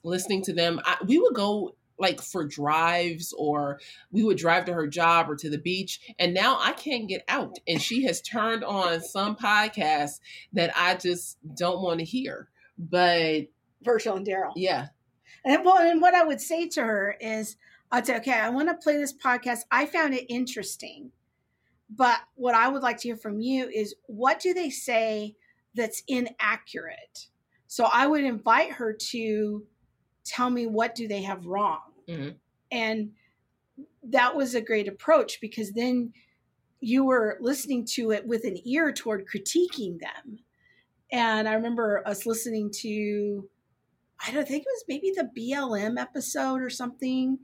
listening to them, I, we would go like for drives or we would drive to her job or to the beach and now I can't get out and she has turned on some podcast that I just don't want to hear. But Virgil and Darrell. yeah, And well, and what I would say to her is, I'd say, okay, I want to play this podcast. I found it interesting, but what I would like to hear from you is, what do they say that's inaccurate? So I would invite her to tell me what do they have wrong, Mhm. and that was a great approach because then you were listening to it with an ear toward critiquing them. And I remember us listening to I don't think it was maybe the BLM episode or something.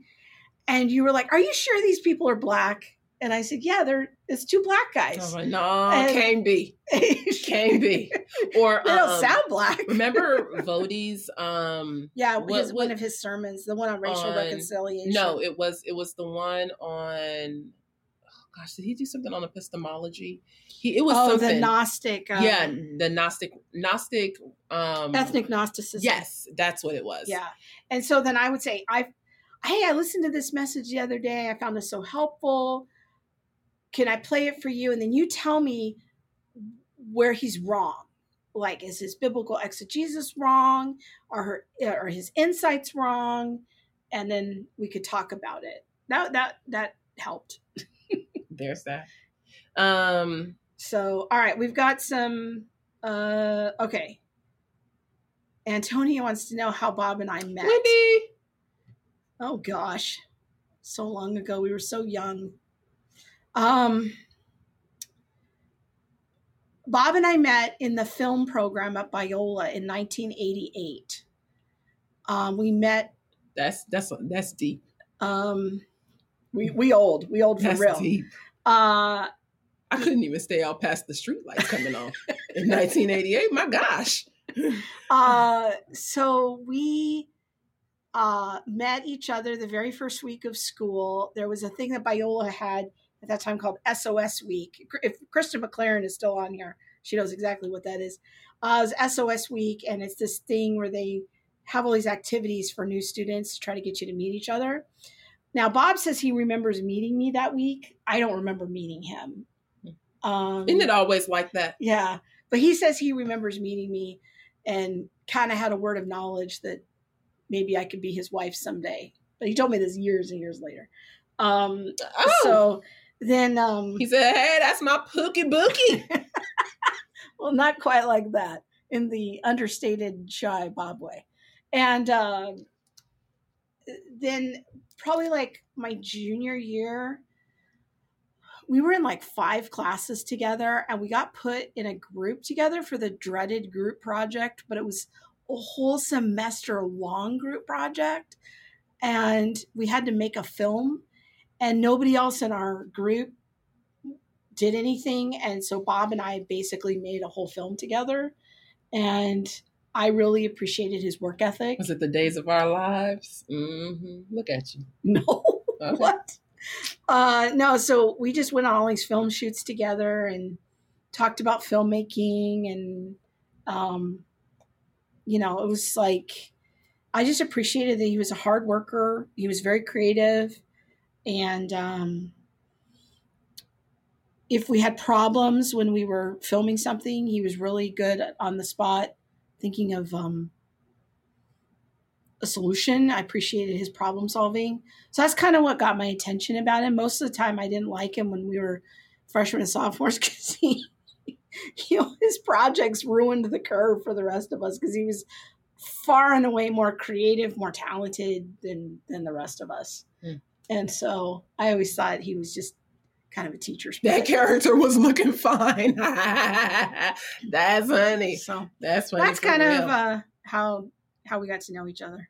And you were like, Are you sure these people are black? And I said, Yeah, they're it's two black guys. No, And- can't be. Can't be. Or they don't um, sound black. remember Voddie's um Yeah, What- his, what- one of his sermons, the one on racial on- reconciliation. no, it was it was the one on oh gosh, did he do something on epistemology? He it was oh, something the Gnostic, uh, yeah, the Gnostic Gnostic um ethnic Gnosticism. Yes, that's what it was. Yeah. And so then I would say, I, hey, I listened to this message the other day. I found this so helpful. Can I play it for you? And then you tell me where he's wrong. Like, is his biblical exegesis wrong? Are her are his insights wrong? And then we could talk about it. That that that helped. There's that. Um So, all right, we've got some. Uh, okay. Antonio wants to know how Bob and I met. Wendy. Oh gosh, so long ago. We were so young. Um, Bob and I met in the film program at Biola in 1988. Um, we met. That's that's that's deep. Um, we we old. We old for That's real. deep. Uh, I couldn't even stay out past the street lights coming on in 1988. My gosh. uh, so we uh, met each other the very first week of school. There was a thing that Biola had at that time called SOS Week. If Kristen McLaren is still on here, she knows exactly what that is. Uh, it was SOS Week, and it's this thing where they have all these activities for new students to try to get you to meet each other. Now, Bob says he remembers meeting me that week. I don't remember meeting him. Um, Isn't it always like that? yeah, but he says he remembers meeting me and kind of had a word of knowledge that maybe I could be his wife someday. But he told me this years and years later. Um, Oh, So then, um, he said, "Hey, that's my pookie bookie." well, not quite like that in the understated, shy Bob way. And uh, then, probably like my junior year, we were in like five classes together and we got put in a group together for the dreaded group project, but it was a whole semester long group project. And we had to make a film, and nobody else in our group did anything. And so Bob and I basically made a whole film together. And I really appreciated his work ethic. Was it the days of our lives? hmm Look at you. No. Okay. what? Uh, no, so we just went on all these film shoots together and talked about filmmaking and um, you know, it was like I just appreciated that he was a hard worker. He was very creative and um if we had problems when we were filming something, he was really good on the spot thinking of um a solution. I appreciated his problem solving. So that's kind of what got my attention about him. Most of the time, I didn't like him when we were freshmen and sophomores because he, you know, his projects ruined the curve for the rest of us because he was far and away more creative, more talented than than the rest of us. And so I always thought he was just kind of a teacher's pet. That character was looking fine. that's funny. So That's funny. that's kind real. of uh, how how we got to know each other.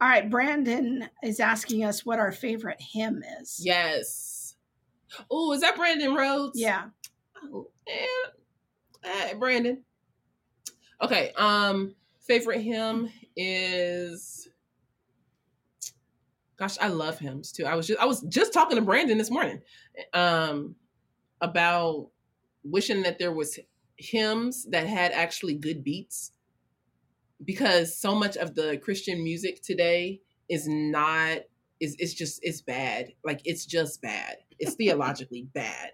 All right, Brandon is asking us what our favorite hymn is. yes. Oh, is that Brandon Rhodes? Yeah. Oh, eh, eh, Brandon. Okay. Um, favorite hymn is. Gosh, I love hymns too. I was just I was just talking to Brandon this morning, um, about wishing that there was hymns that had actually good beats, because so much of the Christian music today is not is it's just it's bad. Like it's just bad. It's theologically bad.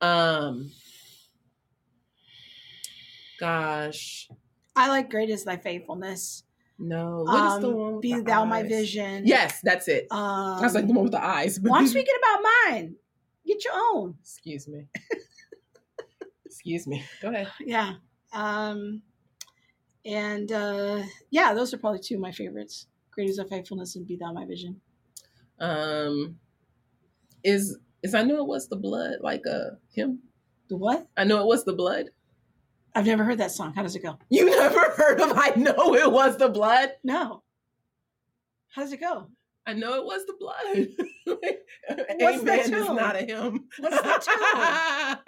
Um gosh. I like Great is Thy Faithfulness. No. What is the Um, one Be the Thou My? Vision. Yes, that's it. Um, was like the one with the eyes. Why I'm speaking about mine. Get your own. Excuse me. Excuse me. Go ahead. Yeah. Um, and uh, yeah, those are probably two of my favorites. Great is Thy Faithfulness and Be Thou My Vision. Um is is I knew it was the blood like uh hymn. The what? I know it was the blood. I've never heard that song. How does it go? You never heard of I Know It Was the Blood? No. How does it go? I know it was the blood. What's the Amen is tune? not a hymn. What's the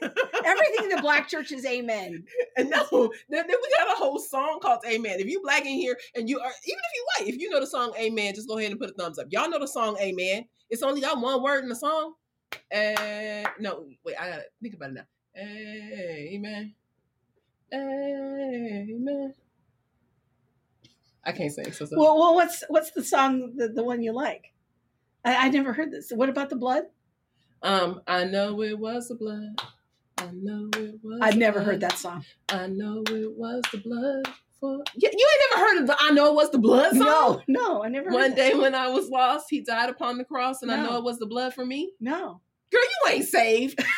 tune? Everything in the black church is amen. And no, then, then we got a whole song called Amen. If you black in here and you are, even if you white, if you know the song Amen, just go ahead and put a thumbs up. Y'all know the song Amen. It's only got one word in the song. And no, wait, I gotta think about it now. Amen. Amen. I can't sing. So, so. Well, well, what's what's the song the, the one you like? I, I never heard this. What about the blood? um, I know it was the blood. I know it was. I've never heard that song. I know it was the blood for. You, you ain't never heard of the I know it was the blood song. No, no, I never. Heard One day song. when I was lost, he died upon the cross, and I know it was the blood for me. no, Girl, you ain't saved.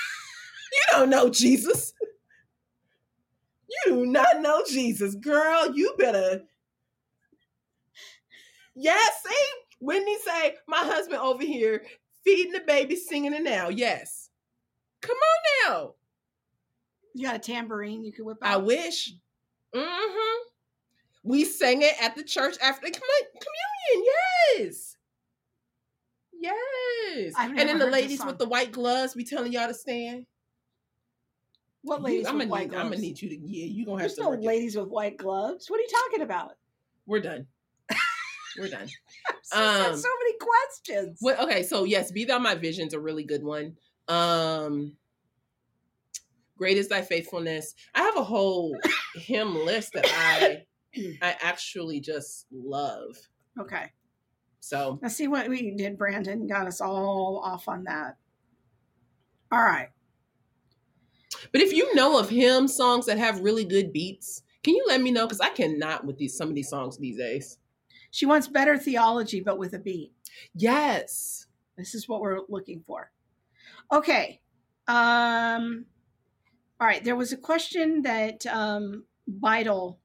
don't know Jesus. You do not know Jesus, girl. You better. Yes, see, Whitney say my husband over here feeding the baby, singing it now. Yes, come on now. you got a tambourine you can whip out? I wish. Mm-hmm. We sang it at the church after communion. Yes. Yes. And then the ladies with the white gloves be telling y'all to stand. What ladies I'm with gonna white need, I'm gonna need you to yeah, you gonna have There's to no work it. ladies with white gloves. What are you talking about? We're done. We're done. Got Um, so many questions. Well, okay, so yes, Be Thou My Vision's a really good one. Um Great is thy faithfulness. I have a whole hymn list that I I actually just love. Okay, So let's see what we did. Brandon got us all off on that. All right. But if you know of hymn songs that have really good beats, can you let me know? Because I cannot with these some of these songs these days. She wants better theology, but with a beat. Yes. This is what we're looking for. Okay. Um, all right. There was a question that um, Vital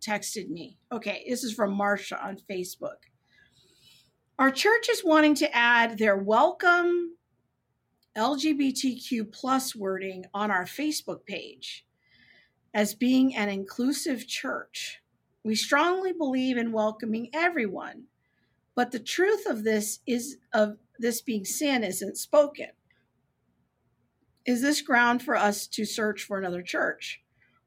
texted me. Okay. This is from Marsha on Facebook. Our church is wanting to add their welcome LGBTQ plus wording on our Facebook page as being an inclusive church. We strongly believe in welcoming everyone, but the truth of this is of this being sin isn't spoken. Is this ground for us to search for another church?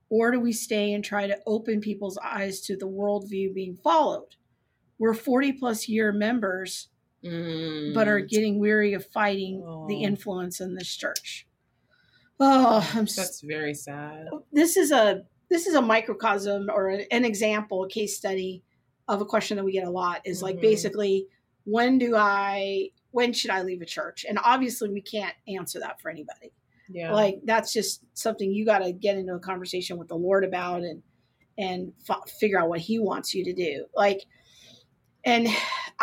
Or do we stay and try to open people's eyes to the worldview being followed? We're 40 plus year members, but are Mm, getting weary of fighting the Oh. influence in this church. Oh, I'm that's very sad. this is a this is a microcosm or an example, a case study of a question that we get a lot is like Mhm. basically when do I when should I leave a church? And obviously we can't answer that for anybody. Yeah. Like that's just something you got to get into a conversation with the Lord about and and f- figure out what he wants you to do. Like and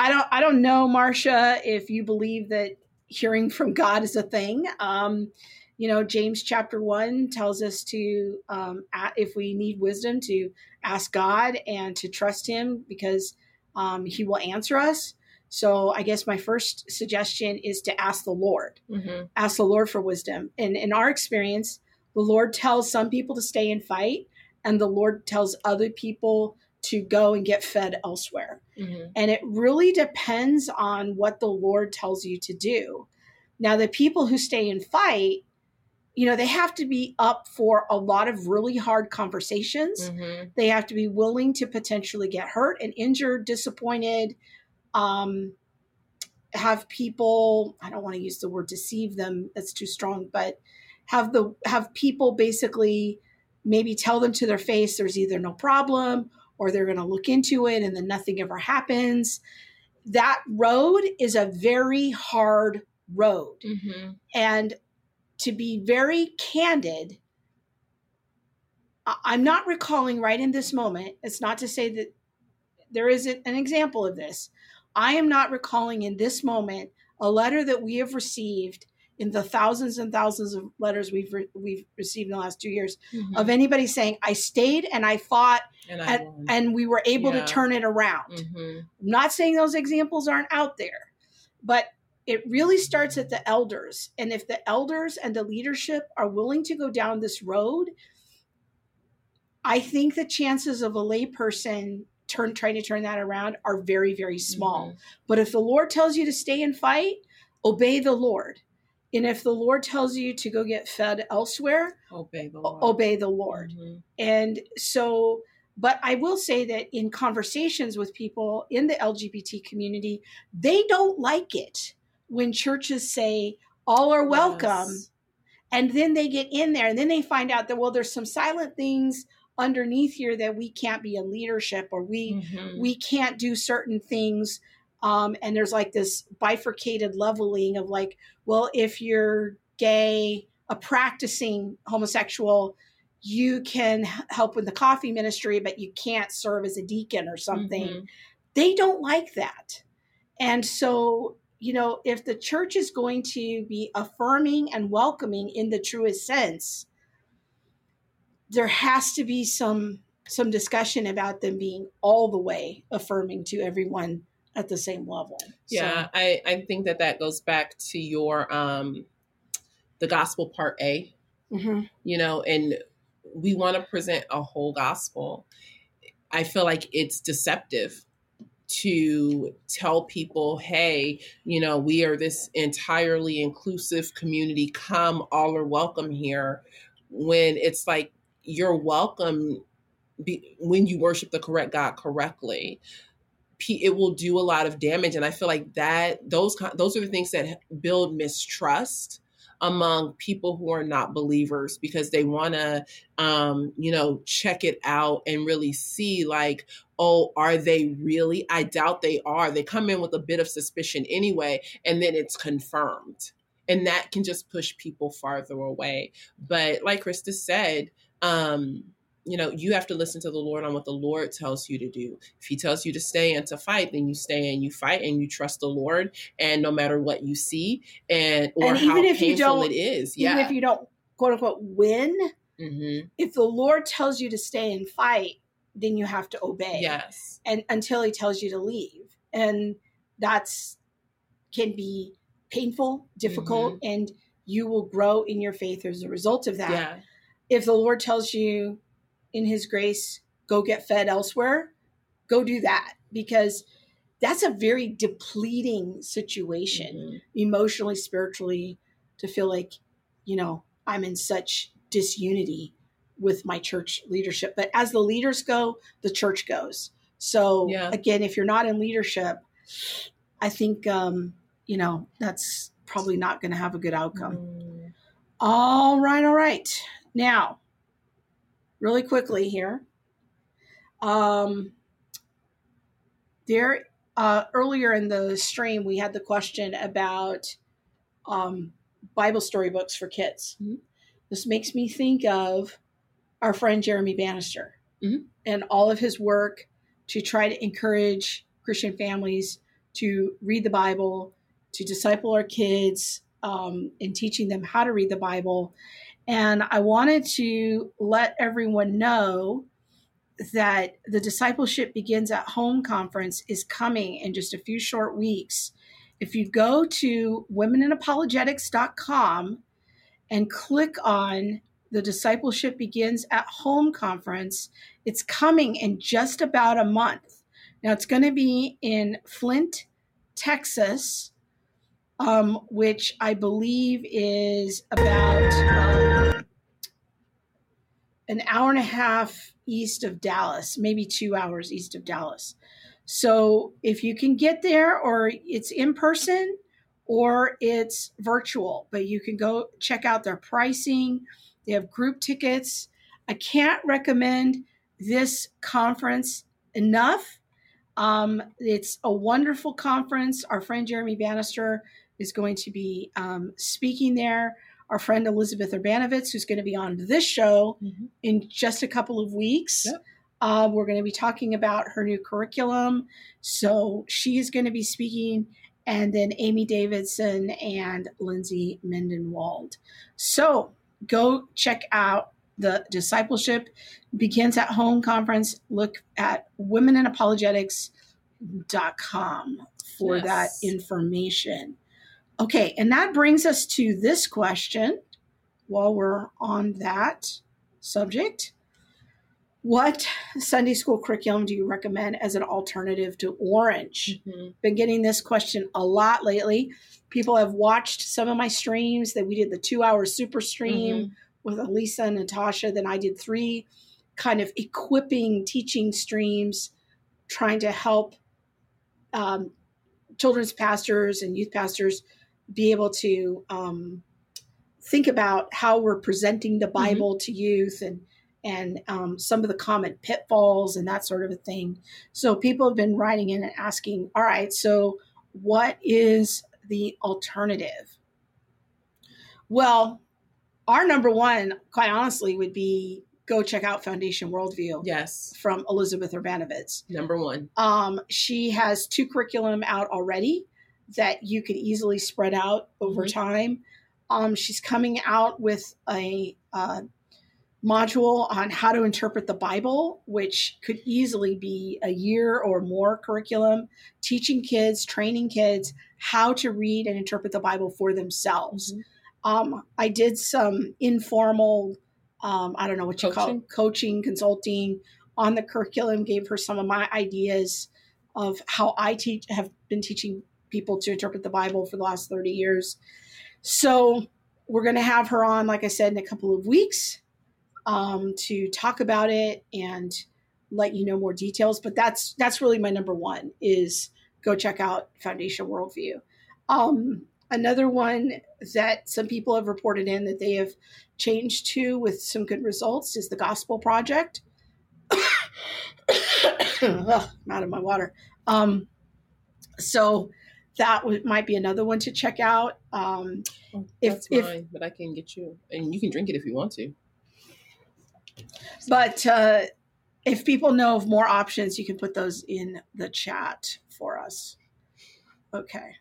I don't I don't know Marcia if you believe that hearing from God is a thing. Um you know James chapter 1 tells us to um if we need wisdom to ask God and to trust him because um he will answer us. So I guess my first suggestion is to ask the Lord hmm ask the Lord for wisdom. And in our experience, the Lord tells some people to stay and fight, and the Lord tells other people to go and get fed elsewhere. hmm And it really depends on what the Lord tells you to do. Now, the people who stay and fight, you know, they have to be up for a lot of really hard conversations. hmm They have to be willing to potentially get hurt and injured, disappointed, um, have people, I don't want to use the word deceive them, that's too strong, but have the have people basically maybe tell them to their face there's either no problem or they're going to look into it and then nothing ever happens. That road is a very hard road. hmm And to be very candid, I'm not recalling right in this moment. It's not to say that there isn't an example of this. I am not recalling in this moment a letter that we have received in the thousands and thousands of letters we've re- we've received in the last two years hmm of anybody saying I stayed and I fought and I and we were able Yeah. to turn it around. hmm I'm not saying those examples aren't out there, but it really starts at the elders. And if the elders and the leadership are willing to go down this road I think the chances of a layperson turn trying to turn that around are very very small. Mhm. But if the Lord tells you to stay and fight, obey the Lord. And if the Lord tells you to go get fed elsewhere, Obey the Lord. obey the Lord. Mhm. And so, but I will say that in conversations with people in the LGBT community, they don't like it when churches say all are welcome. Yes. And then they get in there and then they find out that, well, there's some silent things underneath here that we can't be in leadership or we Mhm. we can't do certain things um, and there's like this bifurcated leveling of like well if you're gay a practicing homosexual you can help with the coffee ministry but you can't serve as a deacon or something Mhm. they don't like that and so you know if the church is going to be affirming and welcoming in the truest sense there has to be some some discussion about them being all the way affirming to everyone at the same level. Yeah, I, I think that that goes back to your um the gospel part A, So, mhm. you know, and we want to present a whole gospel. I feel like it's deceptive to tell people, hey, you know, we are this entirely inclusive community. Come, all are welcome here. When it's like you're welcome be, when you worship the correct God correctly it will do a lot of damage. And i feel like that those those are the things that build mistrust among people who are not believers because they want to um you know check it out and really see like oh are they really? I doubt they are. They come in with a bit of suspicion anyway and then it's confirmed. And that can just push people farther away. But like krista said um you know, you have to listen to the Lord on what the Lord tells you to do. If He tells you to stay and to fight, then you stay and you fight and you trust the Lord. And no matter what you see, and or And how even if you painful don't- it is, even yeah. if you don't quote unquote win, hmm if the Lord tells you to stay and fight, then you have to obey. Yes. And until he tells you to leave. And that's can be painful, difficult, and you will grow in your faith as a result of that. Yeah. if the Lord tells you in his grace, go get fed elsewhere, go do that because that's a very depleting situation Mhm. emotionally, spiritually, to feel like, you know, I'm in such disunity with my church leadership. But as the leaders go, the church goes. So Yeah. again, if you're not in leadership, I think um, you know, that's probably not going to have a good outcome. Mm. All right, all right. Now, really quickly here. Um, there, uh, earlier in the stream, we had the question about um, Bible storybooks for kids. Mhm. This makes me think of our friend Jeremy Bannister Mhm. and all of his work to try to encourage Christian families to read the Bible, to disciple our kids, um, in teaching them how to read the Bible. And I wanted to let everyone know that the Discipleship Begins at Home conference is coming in just a few short weeks. If you go to womeninapologetics.com and click on the Discipleship Begins at Home conference, it's coming in just about a month. Now, it's going to be in Flint, Texas, um, which I believe is about um, an hour and a half east of Dallas, maybe two hours east of Dallas. So if you can get there, or it's in person or it's virtual, but you can go check out their pricing. They have group tickets. I can't recommend this conference enough. Um, it's a wonderful conference. Our friend Jeremy Bannister is going to be um, speaking there. Our friend Elizabeth Urbanowicz, who's going to be on this show Mhm. in just a couple of weeks. Yep. Uh, we're going to be talking about her new curriculum. So she is going to be speaking, and then Amy Davison and Lindsey Medenwaldt. So go check out the Discipleship Begins at Home conference. Look at womeninapologetics.com for Yes. that information. Okay, and that brings us to this question while we're on that subject. What Sunday school curriculum do you recommend as an alternative to Orange? Mhm. Been getting this question a lot lately. People have watched some of my streams that we did the two hour super stream Mhm. with Alisa and Natasha. Then I did three kind of equipping teaching streams trying to help um, children's pastors and youth pastors be able to um, think about how we're presenting the Bible to youth and and um, some of the common pitfalls and that sort of a thing. So people have been writing in and asking, all right, so what is the alternative? Well, our number one, quite honestly, would be go check out Foundation Worldview Yes. from Elizabeth Urbanowicz. Number one. Um, she has two curriculum out already that you could easily spread out over Mhm. time. Um, she's coming out with a uh, module on how to interpret the Bible, which could easily be a year or more curriculum, teaching kids, training kids how to read and interpret the Bible for themselves. Mhm. Um, I did some informal, um, I don't know what you call it, coaching, consulting on the curriculum, gave her some of my ideas of how I teach, have been teaching people to interpret the Bible for the last 30 years. So we're going to have her on, like I said, in a couple of weeks um, to talk about it and let you know more details. But that's that's really my number one is go check out Foundation Worldview. Um, another one that some people have reported in that they have changed to with some good results is the Gospel Project. Ugh, I'm out of my water. Um, so that w- might be another one to check out. Um, Oh, If- That's if- mine, but I can get you, and you can drink it if you want to. but uh, if people know of more options, you can put those in the chat for us. Okay.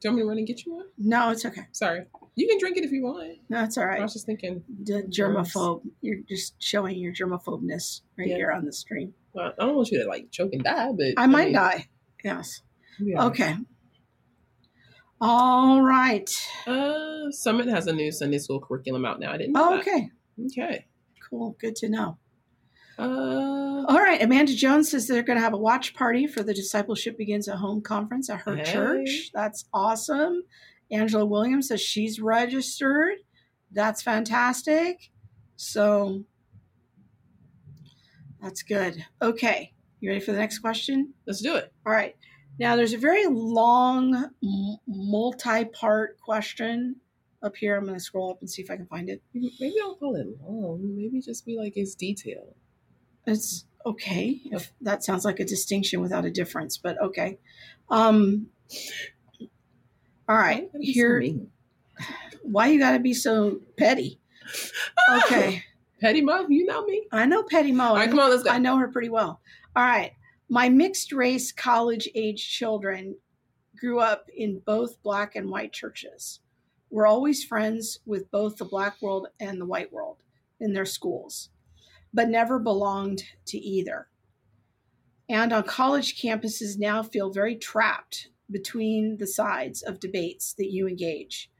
Do you want me to run and get you one? No, it's okay. Sorry, you can drink it if you want. No, it's all I was just thinking. The germaphobe. You're just showing your germaphobeness right Yeah. here on the stream. Well, I don't want you to like choke and die, but I might mean, die. Yes. Yeah. Okay. All right. Uh, Summit has a new Sunday school curriculum out now. I didn't. Know Oh, that. okay. Okay. Cool. Good to know. Uh, All right. Amanda Jones says they're going to have a watch party for the Discipleship Begins at Home conference at her Hey. church. That's awesome. Angela Williams says she's registered. That's fantastic. So that's good. Okay. You ready for the next question? let's do it. All right. Now, there's a very long, multi part question up here. I'm going to scroll up and see if I can find it. Maybe I'll call it long. Maybe just be like it's detailed. It's okay if that sounds like a distinction without a difference, but okay. Um, all right. So Here, why you got to be so petty? Okay. Petty Mo, you know me. I know Petty Mo. All right, come on, let's go. I know her pretty well. All right. My mixed race college age children grew up in both black and white churches. We're always friends with both the black world and the white world in their schools, but never belonged to either. And on college campuses now feel very trapped between the sides of debates that you engage.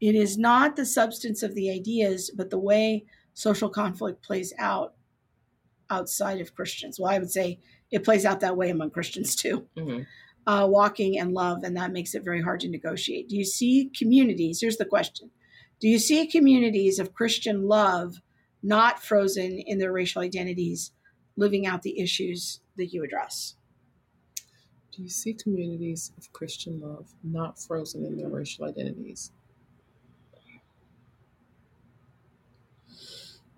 It is not the substance of the ideas, but the way social conflict plays out outside of Christians. Well, I would say it plays out that way among Christians too. Mhm. Uh, walking in love, and that makes it very hard to negotiate. Do you see communities? Here's the question Do you see communities of Christian love not frozen in their racial identities, living out the issues that you address? Do you see communities of Christian love not frozen in their racial identities?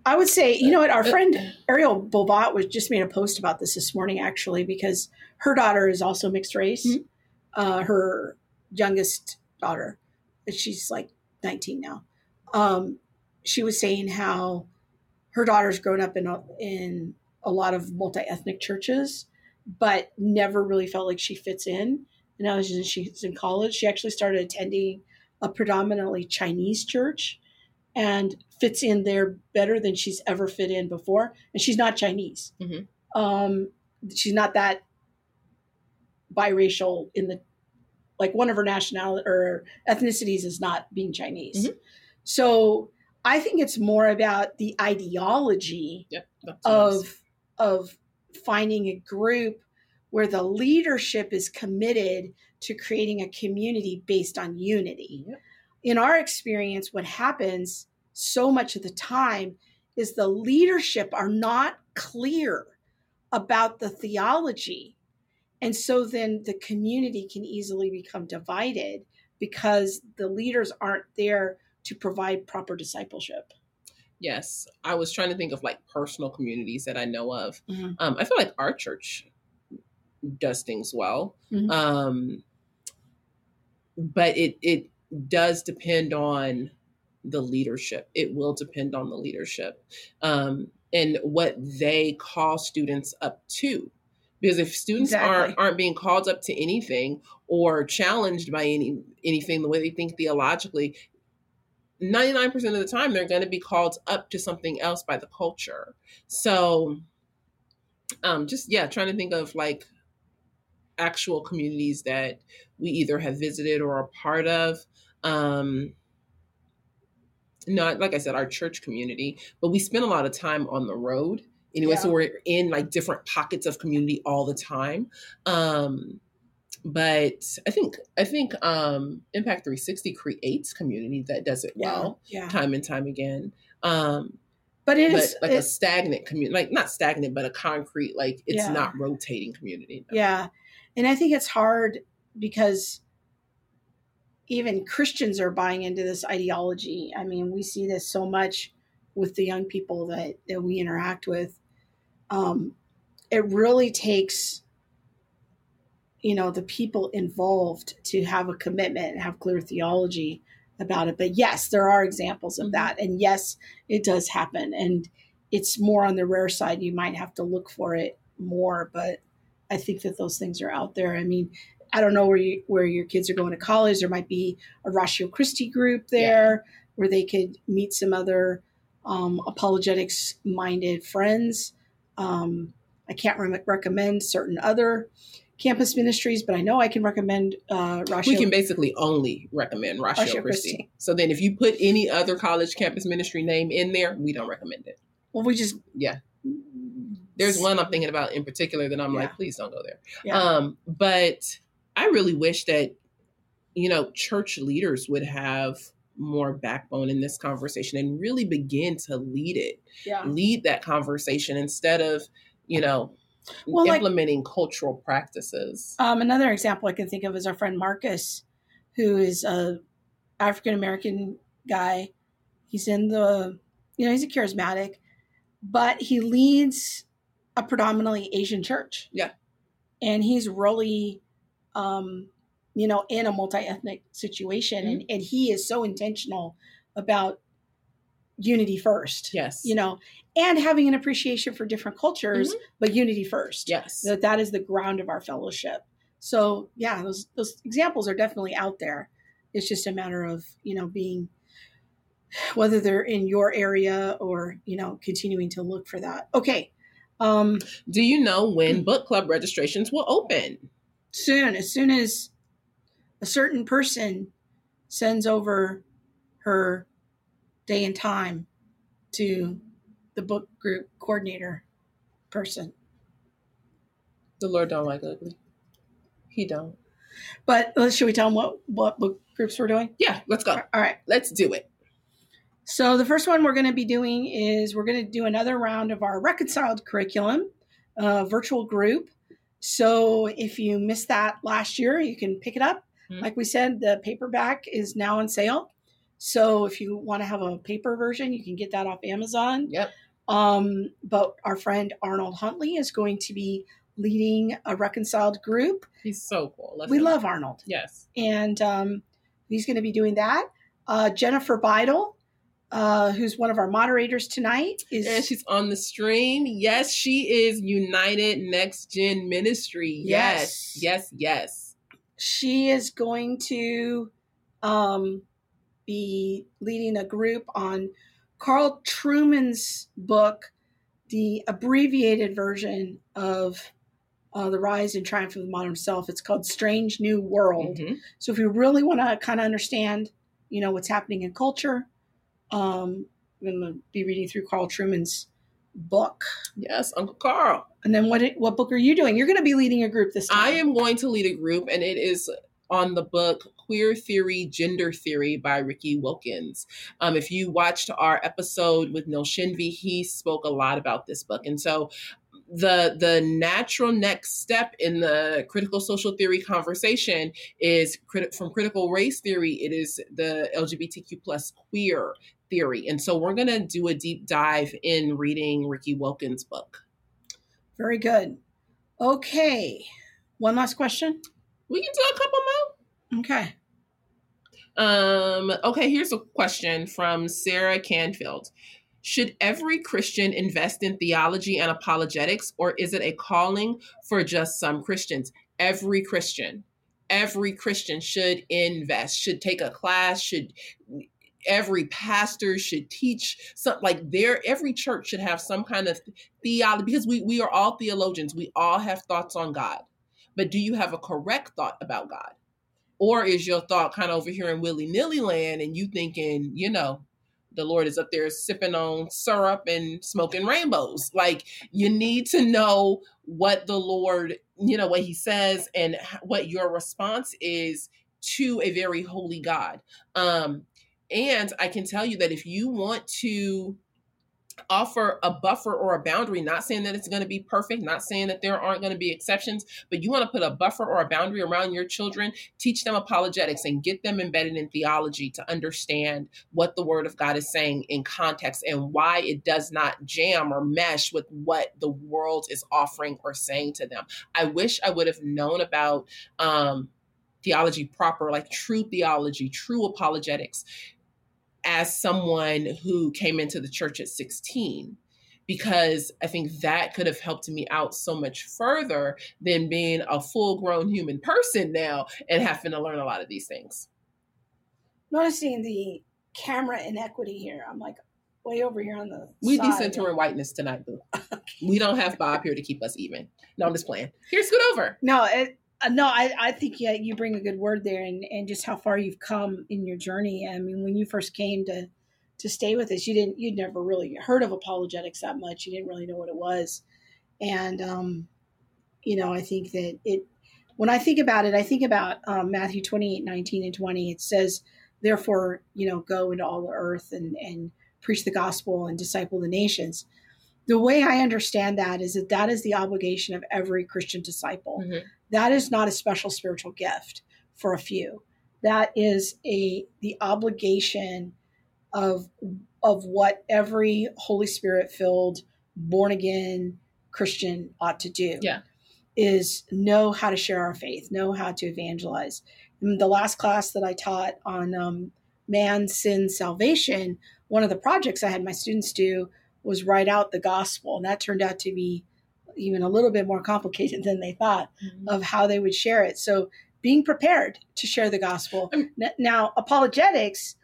I would say, you know what, our friend Ariel Bovat was just made a post about this this morning, actually, because her daughter is also mixed race. Mhm. Uh, her youngest daughter, she's like 19 now. Um, she was saying how her daughter's grown up in a, in a lot of multi ethnic churches, but never really felt like she fits in. And now she's in college. She actually started attending a predominantly Chinese church and fits in there better than she's ever fit in before. And she's not Chinese. Mhm. Um, she's not that biracial in the like one of her nationality or ethnicities is not being Chinese. Mhm. So I think it's more about the ideology Yep. that's what I was- of of finding a group where the leadership is committed to creating a community based on unity. Yep. In our experience, what happens so much of the time is the leadership are not clear about the theology. And so then the community can easily become divided because the leaders aren't there to provide proper discipleship. Yes, I was trying to think of like personal communities that I know of. Mhm. Um, I feel like our church does things well, Mhm. um, but it it does depend on the leadership. It will depend on the leadership um, and what they call students up to. Because if students Exactly. aren't aren't being called up to anything or challenged by any anything the way they think theologically, 99% of the time they're going to be called up to something else by the culture so um just yeah trying to think of like actual communities that we either have visited or are part of um not like i said our church community but we spend a lot of time on the road anyway so we're in like different pockets of community all the time um but i think i think um impact 360 creates community that does it well yeah. time and time again. Um, But it but is like a stagnant community, like not stagnant, but a concrete, like it's Yeah. not rotating community. No. Yeah. And I think it's hard because even Christians are buying into this ideology. I mean, we see this so much with the young people that, that we interact with. Um, it really takes, you know, the people involved to have a commitment and have clear theology about it. But yes, there are examples of Mhm. that. And yes, it does happen. And it's more on the rare side. You might have to look for it more, but I think that those things are out there. I mean, I don't know where you where your kids are going to college. There might be a Ratio Christi group there where they could meet some other um, apologetics minded friends. Um, I can't re- recommend certain other campus ministries, but I know I can recommend uh, Ratio. We can basically only recommend Ratio, Ratio Christi. Christi. So then, if you put any other college campus ministry name in there, we don't recommend it. well, we just Yeah. There's one I'm thinking about in particular that I'm Yeah. like, please don't go there. Yeah. Um, but I really wish that, you know, church leaders would have more backbone in this conversation and really begin to lead it, yeah. lead that conversation instead of, you know, Well, like- implementing cultural practices. Um, another example I can think of is our friend Marcus, who is a African American guy. He's in the, you know, he's a charismatic, but he leads a predominantly Asian church. Yeah. and he's really, um, you know, in a multi-ethnic situation, and, and he is so intentional about unity first. yes. You know, and having an appreciation for different cultures, but unity first yes. that that is the ground of our fellowship. So yeah, those those examples are definitely out there. It's just a matter of you know being whether they're in your area or you know continuing to look for that. Okay, um, Do you know when book club registrations will open? Soon as soon as a certain person sends over her day and time to the book group coordinator person. The Lord don't like ugly. He don't. But should we tell them what what book groups we're doing? Yeah, let's go. All right. Let's do it. So the first one we're going to be doing is we're going to do another round of our reconciled curriculum, uh, virtual group. So if you missed that last year, you can pick it up. Mhm. Like we said, the paperback is now on sale. So if you want to have a paper version, you can get that off Amazon. Yep. Um, but our friend Arnold Huntley is going to be leading a reconciled group. He's so cool. we him. love Arnold Yes. and um, he's going to be doing that. Uh, Jennifer Beidel, uh, who's one of our moderators tonight, is And she's on the stream. Yes, she is United Next Gen Ministry. Yes. Yes, yes. she is going to um, be leading a group on Carl Trueman's book, the abbreviated version of uh, the rise and triumph of the modern self. It's called Strange New World. Mhm. So if you really want to kind of understand, you know, what's happening in culture, um, I'm going to be reading through Carl Trueman's book. Yes, Uncle Carl. And then what what book are you doing? You're going to be leading a group this time. I am going to lead a group, and it is on the book Queer Theory, Gender Theory by Riki Wilchins. Um, if you watched our episode with Neil Shenvi, he spoke a lot about this book. And so the the natural next step in the critical social theory conversation is crit- from critical race theory it is the lgbtq plus queer theory. And so we're going to do a deep dive in reading Riki Wilchins book. Very good. Okay one last question? We can do a couple more. Okay. Um okay here's a question from sarah canfield. Should every Christian invest in theology and apologetics, or is it a calling for just some Christians? Every Christian, every Christian should invest, should take a class, should every pastor should teach some like there every church should have some kind of theology because we we are all theologians we all have thoughts on god but do you have a correct thought about god or is your thought kind of over here in willy-nilly land and you thinking you know the Lord is up there sipping on syrup and smoking rainbows. Like you need to know what the Lord, you know, what he says and what your response is to a very holy God. Um and I can tell you that if you want to offer a buffer or a boundary not saying that it's going to be perfect not saying that there aren't going to be exceptions but you want to put a buffer or a boundary around your children teach them apologetics and get them embedded in theology to understand what the word of god is saying in context and why it does not jam or mesh with what the world is offering or saying to them. I wish i would have known about um theology proper like true theology true apologetics as someone who came into the church at 16 because I think that could have helped me out so much further than being a full grown human person now and having to learn a lot of these things. Noticing the camera inequity here. I'm like way over here on the We decenter in whiteness tonight, boo. okay. We don't have Bob here to keep us even. No, I'm just playing. Here, scoot over. No, it, uh, no, I, I think yeah, you bring a good word there, and, and just how far you've come in your journey. I mean, when you first came to to stay with us, you didn't you'd never really heard of apologetics that much. You didn't really know what it was, and um, you know, I think that it. When I think about it, I think about um, Matthew 28, 19 and 20. It says, therefore, you know, go into all the earth and, and preach the gospel and disciple the nations. The way I understand that is that that is the obligation of every Christian disciple. Mm-hmm that is not a special spiritual gift for a few. That is a the obligation of of what every Holy Spirit filled, born again Christian ought to do. Yeah. Is know how to share our faith, know how to evangelize. In the last class that I taught on um, man, sin, salvation, one of the projects I had my students do was write out the gospel, and that turned out to be even a little bit more complicated than they thought mm-hmm. of how they would share it. So being prepared to share the gospel. Now, apologetics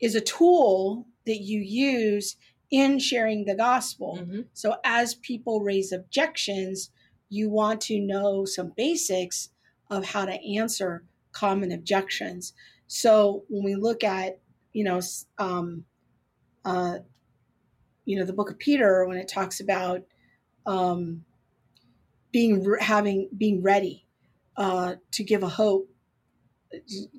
is a tool that you use in sharing the gospel. Mm-hmm. So as people raise objections, you want to know some basics of how to answer common objections. So when we look at, you know, um, uh, you know, the book of Peter, when it talks about um, being having being ready uh, to give a hope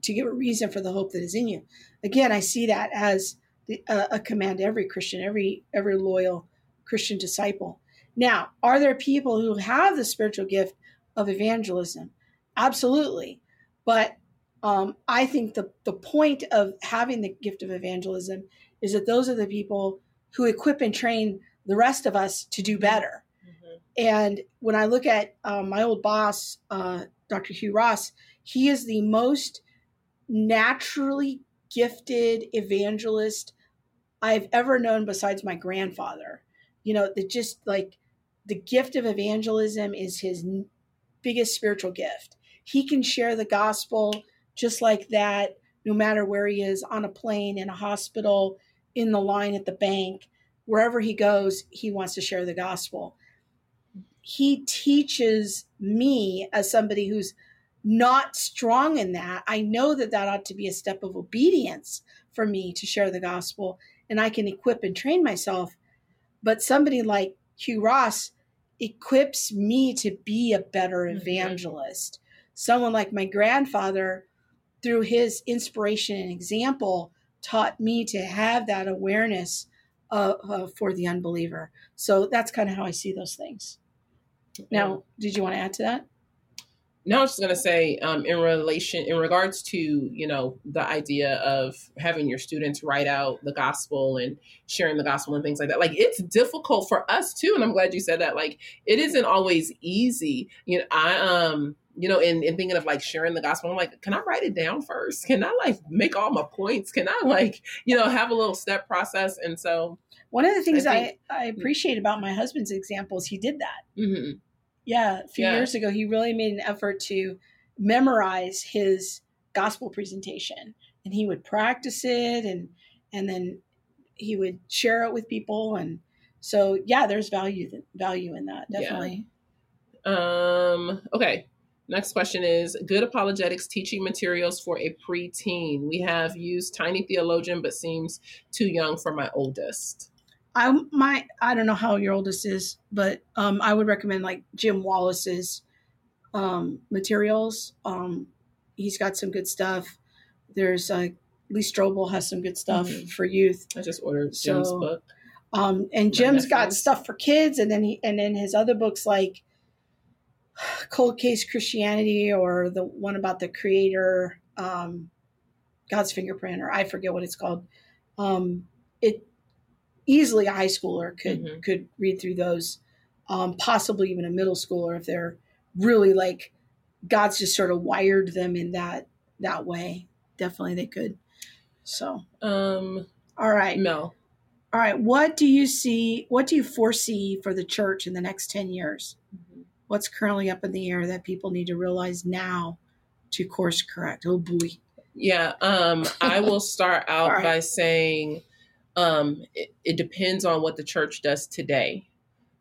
to give a reason for the hope that is in you. Again i see that as the, uh, a command to every christian every every loyal christian disciple. Now are there people who have the spiritual gift of evangelism? Absolutely. But um, i think the, the point of having the gift of evangelism is that those are the people who equip and train the rest of us to do better and when I look at um, my old boss, uh, Dr. Hugh Ross, he is the most naturally gifted evangelist I've ever known besides my grandfather. You know, that just like the gift of evangelism is his biggest spiritual gift. He can share the gospel just like that, no matter where he is on a plane, in a hospital, in the line at the bank, wherever he goes, he wants to share the gospel he teaches me as somebody who's not strong in that. I know that that ought to be a step of obedience for me to share the gospel. and I can equip and train myself. But somebody like Hugh Ross equips me to be a better Mhm. evangelist. Someone like my grandfather, through his inspiration and example, taught me to have that awareness uh, uh, for the unbeliever. So that's kind of how I see those things. Now, did you want to add to that? No, I was just gonna say, um, in relation, in regards to you know the idea of having your students write out the gospel and sharing the gospel and things like that. Like it's difficult for us too, and I'm glad you said that. Like it isn't always easy. You know, I um, you know, in, in thinking of like sharing the gospel, I'm like, can I write it down first? Can I like make all my points? Can I like you know have a little step process? And so, One of the things I I, think- I, appreciate about my husband's example is he did that. mhm. Yeah, a few Yeah. years ago, he really made an effort to memorize his gospel presentation, and he would practice it, and and then he would share it with people, and so yeah, there's value value in that definitely. Yeah. definitely. Um, okay. Next question is good apologetics teaching materials for a preteen. We have used Tiny Theologian, but seems too young for my oldest. I my I don't know how your oldest is, but um, I would recommend like Jim Wallace's um, materials. Um, he's got some good stuff. There's uh, Lee Strobel has some good stuff Mhm. for youth. I just ordered Jim's So- book. Um, and Jim's got stuff for kids, and then he and then his other books like Cold Case Christianity or the one about the Creator, um, God's Fingerprint, or I forget what it's called. Um, it easily a high schooler could Mhm. could read through those, um, possibly even a middle schooler if they're really like God's just sort of wired them in that that way. Definitely, they could. So, Um, all right. Mel. All right. What do you see? What do you foresee for the church in the next 10 years? What's currently up in the air that people need to realize now to course correct? Oh, boy. Yeah, um, I will start out right. by saying um, it, it depends on what the church does today.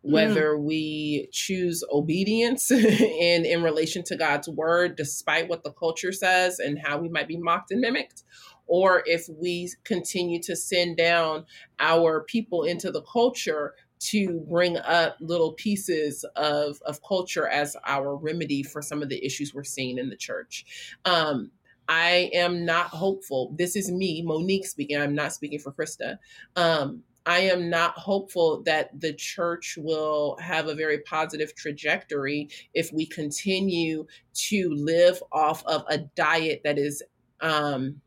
Whether we choose obedience in in relation to God's word, despite what the culture says and how we might be mocked and mimicked, or if we continue to send down our people into the culture to bring up little pieces of, of culture as our remedy for some of the issues we're seeing in the church. Um, I am not hopeful. This is me, Monique speaking. I'm not speaking for Krista. Um, I am not hopeful that the church will have a very positive trajectory if we continue to live off of a diet that is um,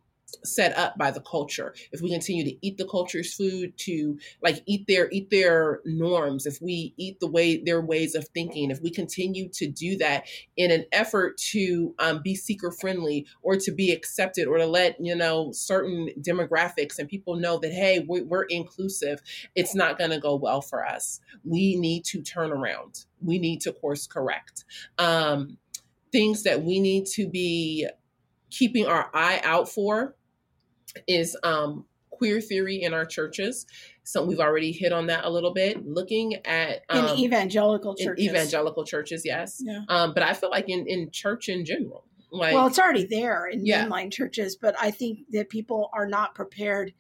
set up by the culture. If we continue to eat the culture's food, to like eat their eat their norms, if we eat the way their ways of thinking, if we continue to do that in an effort to um, be seeker friendly or to be accepted or to let you know certain demographics and people know that hey we, we're inclusive it's not going to go well for us. We need to turn around. We need to course correct. Um, things that we need to be keeping our eye out for is um, queer theory in our churches so we've already hit on that a little bit looking at In um, evangelical in churches. evangelical churches yes Yeah. um, but I feel like in, in church in general, like well, it's already there in Yeah. mainline churches, but I think that people are not prepared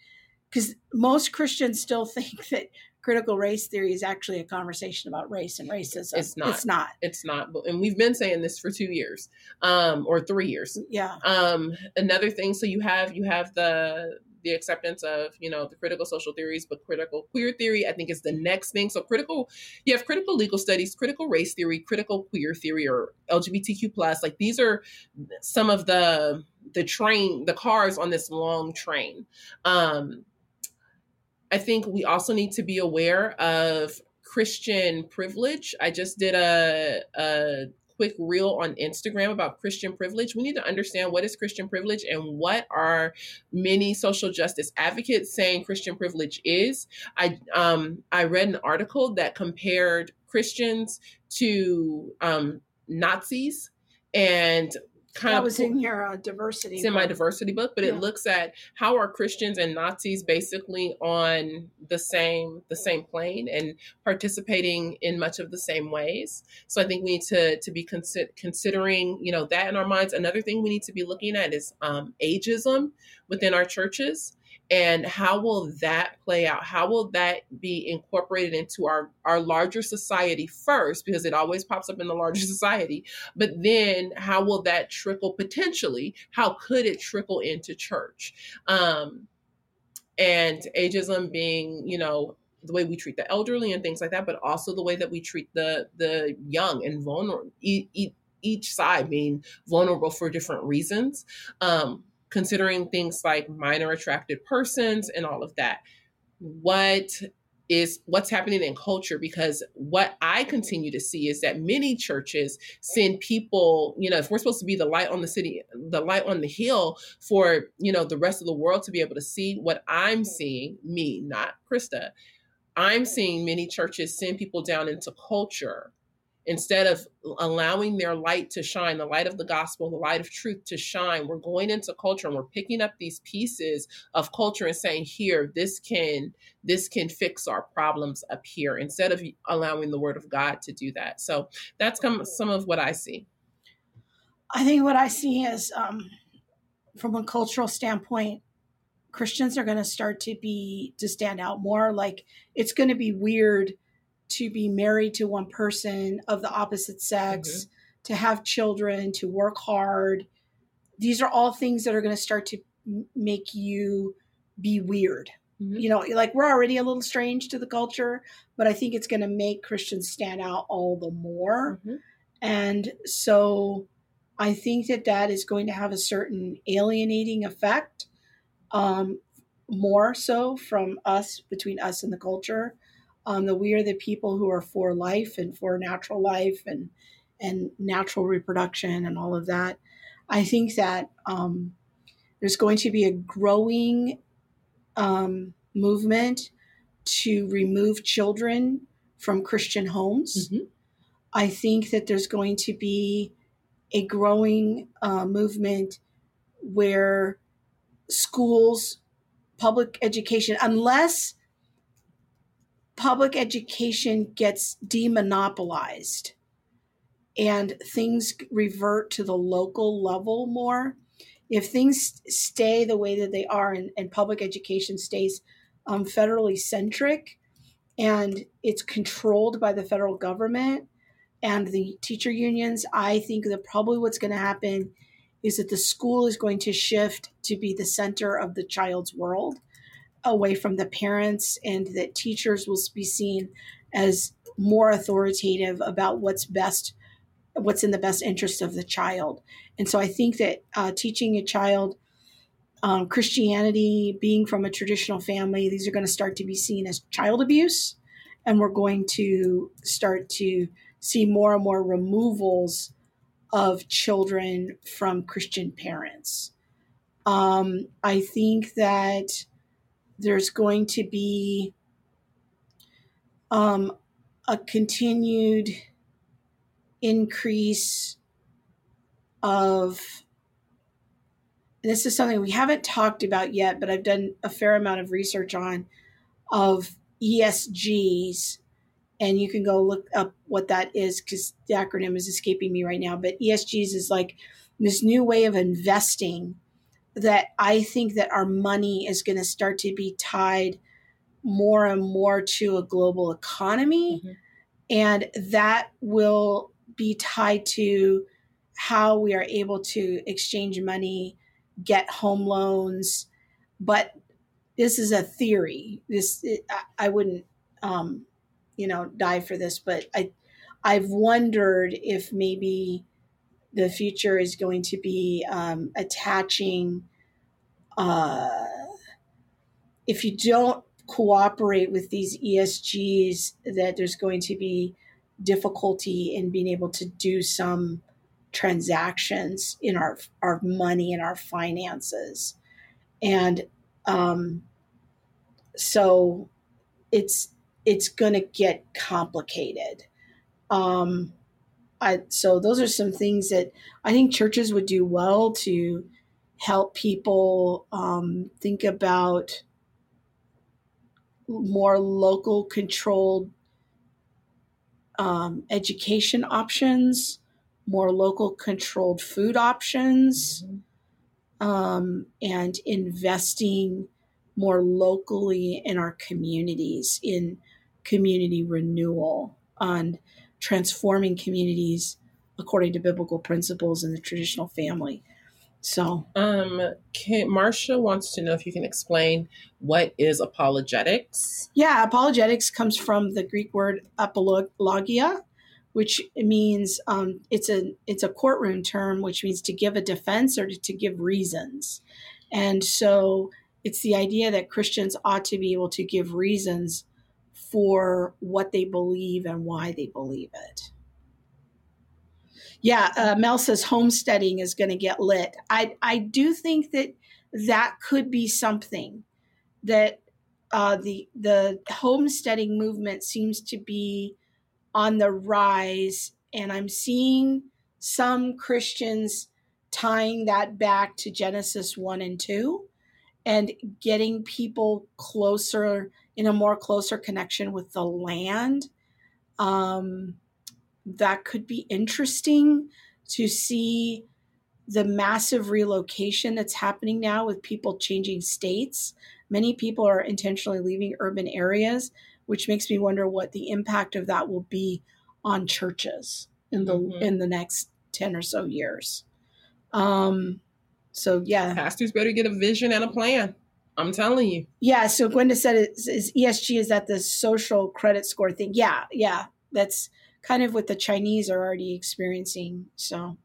because most Christians still think that critical race theory is actually a conversation about race and racism. It's not. It's not. it's not. And we've been saying this for two years, um, or three years. Yeah. Um, another thing, so you have you have the the acceptance of you know the critical social theories, but critical queer theory I think is the next thing. So critical, you have critical legal studies, critical race theory, critical queer theory, or LGBTQ plus. Like these are some of the the train the cars on this long train. Um, I think we also need to be aware of Christian privilege. I just did a, a quick reel on Instagram about Christian privilege. We need to understand what is Christian privilege and what are many social justice advocates saying Christian privilege is. I um, I read an article that compared Christians to um, Nazis and kind That of was in your uh, diversity. it's in my book. diversity book, but Yeah. it looks at how are Christians and Nazis basically on the same the same plane and participating in much of the same ways. So I think we need to to be consi- considering you know that in our minds. Another thing we need to be looking at is um, ageism within our churches and how will that play out? How will that be incorporated into our our larger society first? Because it always pops up in the larger society but then how will that trickle potentially? How could it trickle into church? Um and ageism being you know the way we treat the elderly and things like that but also the way that we treat the the young and vulnerable each side being vulnerable for different reasons. Um considering things like minor attracted persons and all of that. What is what's happening in culture because what I continue to see is that many churches send people, you know, if we're supposed to be the light on the city, the light on the hill for, you know, the rest of the world to be able to see what I'm seeing, me, not Krista. I'm seeing many churches send people down into culture instead of allowing their light to shine, the light of the gospel, the light of truth to shine, we're going into culture and we're picking up these pieces of culture and saying, here, this can this can fix our problems up here, instead of allowing the word of God to do that. So that's come, some of what I see. I think what I see is um, from a cultural standpoint, Christians are going to start to be to stand out more. Like it's going to be weird to be married to one person of the opposite sex, mm-hmm. to have children, to work hard. These are all things that are going to start to make you be weird. Mm-hmm. You know, like we're already a little strange to the culture, but I think it's going to make Christians stand out all the more. Mm-hmm. And so I think that that is going to have a certain alienating effect, um, more so from us, between us and the culture um, that we are the people who are for life and for natural life and and natural reproduction and all of that. I think that um, there's going to be a growing um, movement to remove children from Christian homes. Mm-hmm. I think that there's going to be a growing uh, movement where schools, public education, unless public education gets demonopolized and things revert to the local level more, if things stay the way that they are and, and public education stays um, federally centric and it's controlled by the federal government and the teacher unions, I think that probably what's going to happen is that the school is going to shift to be the center of the child's world away from the parents and that teachers will be seen as more authoritative about what's best what's in the best interest of the child. And so i think that uh, teaching a child um, christianity being from a traditional family these are going to start to be seen as child abuse. And we're going to start to see more and more removals of children from christian parents. Um, i think that there's going to be um, a continued increase of this is something we haven't talked about yet, but I've done a fair amount of research on of ESGs. And you can go look up what that is because the acronym is escaping me right now. But ESGs is like this new way of investing that I think that our money is going to start to be tied more and more to a global economy. Mm-hmm. And that will be tied to how we are able to exchange money, get home loans. But this is a theory. This I wouldn't, um, you know, die for this. But I, I've wondered if maybe the future is going to be um, attaching uh, if you don't cooperate with these esgs that there's going to be difficulty in being able to do some transactions in our our money and our finances. And um, so it's it's going to get complicated. Um, I, so those are some things that I think churches would do well to help people um, think about more local controlled um, education options, more local controlled food options, mm-hmm. um, and investing more locally in our communities, in community renewal, on transforming communities according to biblical principles in the traditional family. So, um, can, Marsha wants to know if you can explain what is apologetics. Yeah, apologetics comes from the Greek word apologia, which means um, it's a it's a courtroom term, which means to give a defense or to, to give reasons, and so it's the idea that Christians ought to be able to give reasons for what they believe and why they believe it. Yeah, uh, Mel says homesteading is going to get lit. I I do think that that could be something that uh, the the homesteading movement seems to be on the rise, and I'm seeing some Christians tying that back to Genesis one and two, and getting people closer in a more closer connection with the land. Um, that could be interesting to see the massive relocation that's happening now with people changing states. Many people are intentionally leaving urban areas, which makes me wonder what the impact of that will be on churches in the mm-hmm. in the next 10 or so years. Um so yeah. Pastors better get a vision and a plan. I'm telling you. Yeah. So Gwenda said is, is ESG is that the social credit score thing. Yeah, yeah. That's kind of what the Chinese are already experiencing. So,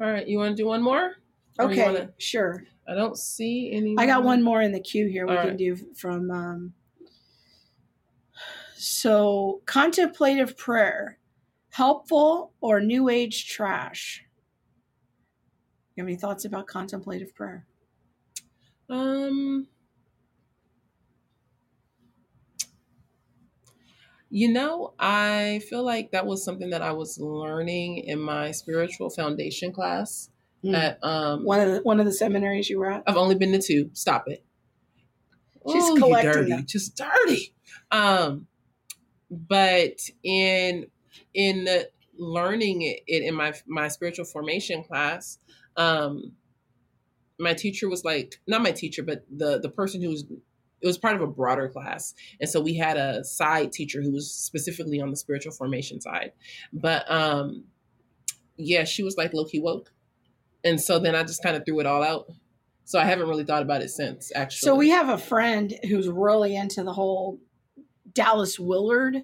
all right, you want to do one more? okay, wanna... sure. I don't see any. I got one more in the queue here. We all can right. do from. Um, so, contemplative prayer, helpful or new age trash? You have any thoughts about contemplative prayer? Um, You know, I feel like that was something that I was learning in my spiritual foundation class mm. at um, one of the one of the seminaries you were at. I've only been to two. Stop it. She's oh, collecting dirty, them. just dirty. Um, but in in learning it, it in my my spiritual formation class, um, my teacher was like, not my teacher, but the the person who was it was part of a broader class. And so we had a side teacher who was specifically on the spiritual formation side. But um yeah she was like low-key woke. And so then i just kind of threw it all out. So i haven't really thought about it since actually. So we have a friend who's really into the whole dallas willard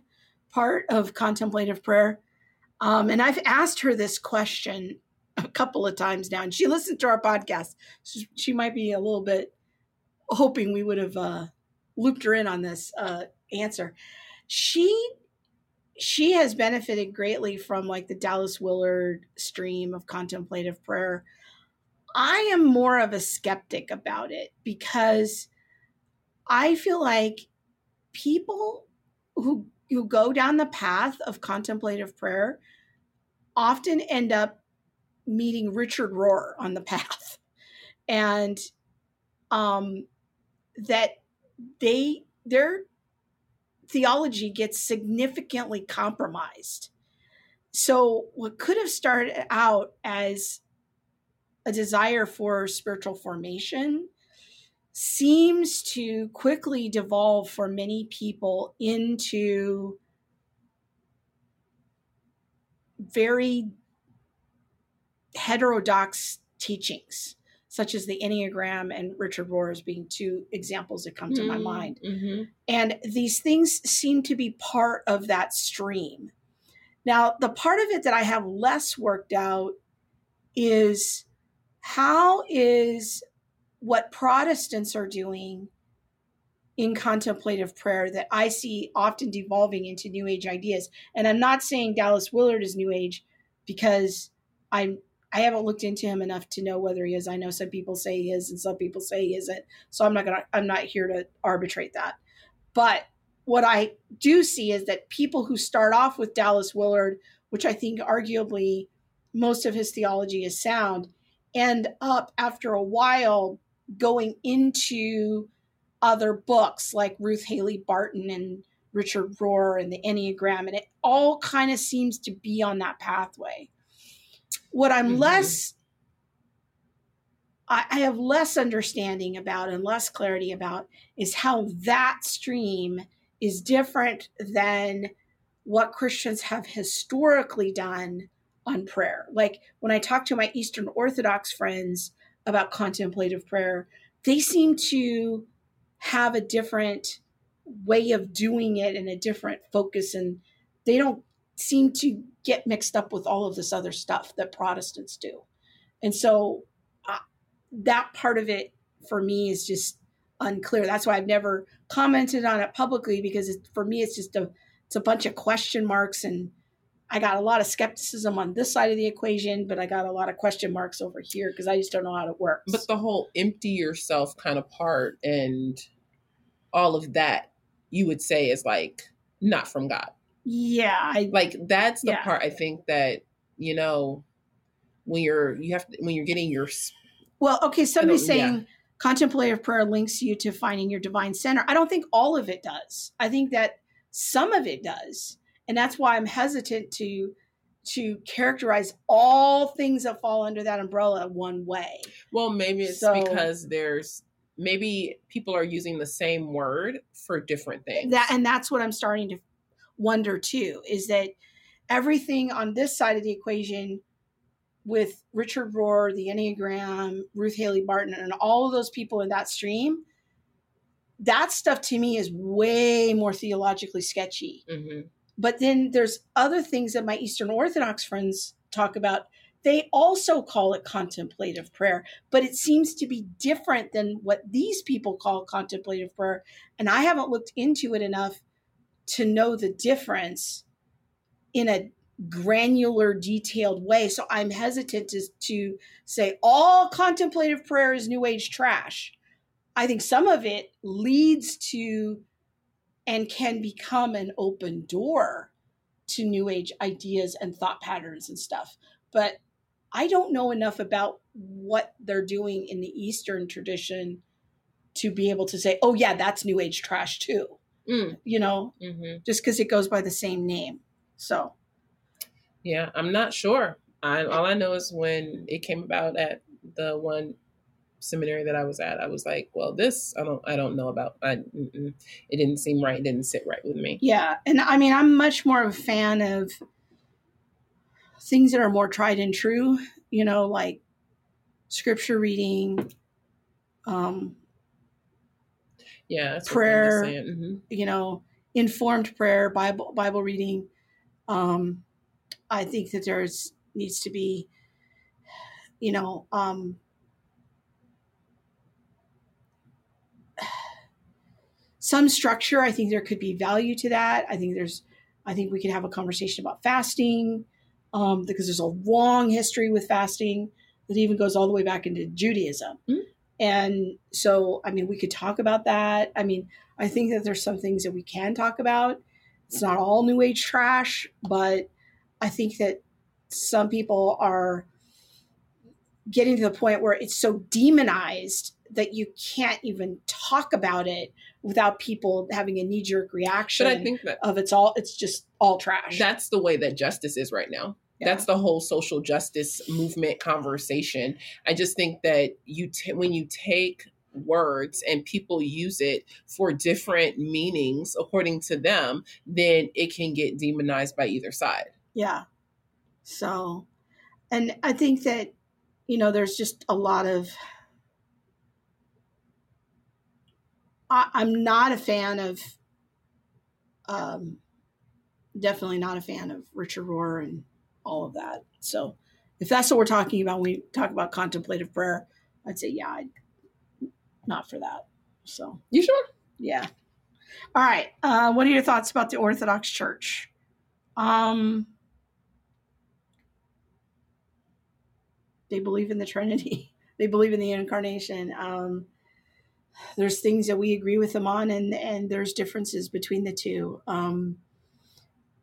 part of contemplative prayer. Um, and i've asked her this question a couple of times now and she listened to our podcast. She might be a little bit hoping we would have uh, looped her in on this uh, answer. She she has benefited greatly from like the Dallas Willard stream of contemplative prayer. I am more of a skeptic about it because I feel like people who who go down the path of contemplative prayer often end up meeting Richard Rohr on the path. And um that they their theology gets significantly compromised. So what could have started out as a desire for spiritual formation seems to quickly devolve for many people into very heterodox teachings such as the Enneagram and Richard Rohr as being two examples that come to mm-hmm. my mind. Mm-hmm. And these things seem to be part of that stream. Now, the part of it that I have less worked out is how is what Protestants are doing in contemplative prayer that I see often devolving into New Age ideas. And I'm not saying Dallas Willard is New Age because I'm I haven't looked into him enough to know whether he is. I know some people say he is and some people say he isn't. So I'm not gonna I'm not here to arbitrate that. But what I do see is that people who start off with Dallas Willard, which I think arguably most of his theology is sound, end up after a while going into other books like Ruth Haley Barton and Richard Rohr and the Enneagram, and it all kind of seems to be on that pathway. What I'm mm-hmm. less I, I have less understanding about and less clarity about is how that stream is different than what Christians have historically done on prayer. Like when I talk to my Eastern Orthodox friends about contemplative prayer, they seem to have a different way of doing it and a different focus and they don't seem to get mixed up with all of this other stuff that Protestants do. And so uh, that part of it for me is just unclear. That's why I've never commented on it publicly because it, for me it's just a it's a bunch of question marks and I got a lot of skepticism on this side of the equation, but I got a lot of question marks over here because I just don't know how it works. But the whole empty yourself kind of part and all of that, you would say is like not from God. Yeah, I, like that's the Yeah. part I think that you know when you're you have to, when you're getting your well, okay. Somebody's don't- yeah. saying contemplative prayer links you to finding your divine center. I don't think all of it does. I think that some of it does, and that's why I'm hesitant to to characterize all things that fall under that umbrella one way. well maybe it's So- because there's maybe people are using the same word for different things. that and that's what i'm starting to wonder too is that everything on this side of the equation with richard rohr the enneagram ruth haley barton and all of those people in that stream that stuff to me is way more theologically sketchy. Hmm but then there's other things that my eastern orthodox friends talk about. They also call it contemplative prayer but it seems to be different than what these people call contemplative prayer and i haven't looked into it enough to know the difference in a granular detailed way. So i'm hesitant to, to say all contemplative prayer is new age trash. I think some of it leads to and can become an open door to new age ideas and thought patterns and stuff. But i don't know enough about what they're doing in the eastern tradition to be able to say oh yeah that's new age trash too Mm, you know hmm just because it goes by the same name so Yeah, I'm not sure. I, all I know is when it came about at the one seminary that I was at, I was like, "Well, this I don't, I don't know about. I, it didn't seem right. It didn't sit right with me." yeah and i mean i'm much more of a fan of things that are more tried and true you know like scripture reading um Yeah, Prayer. What I'm just saying. Mhm. you know informed prayer bible bible reading um i think that there's needs to be you know um some structure i think there could be value to that i think there's i think we could have a conversation about fasting um, because there's a long history with fasting that even goes all the way back into judaism Mhm. And so i mean we could talk about that i mean i think that there's some things that we can talk about it's not all new age trash but i think that some people are getting to the point where it's so demonized that you can't even talk about it without people having a knee jerk reaction But I think that of it's all it's just all trash. that's the way that justice is right now. Yeah. That's the whole social justice movement conversation. I just think that you t- when you take words and people use it for different meanings according to them, then it can get demonized by either side. Yeah. So, and I think that, you know, there's just a lot of. I, I'm not a fan of. Um, definitely not a fan of Richard Rohr and all of that. So, if that's what we're talking about when we talk about contemplative prayer, I'd say, yeah, I'd, not for that. So, You sure? yeah. All right. Uh, what are your thoughts about the Orthodox Church? Um, they believe in the Trinity. They believe in the incarnation. Um, there's things that we agree with them on, and and there's differences between the two. Um,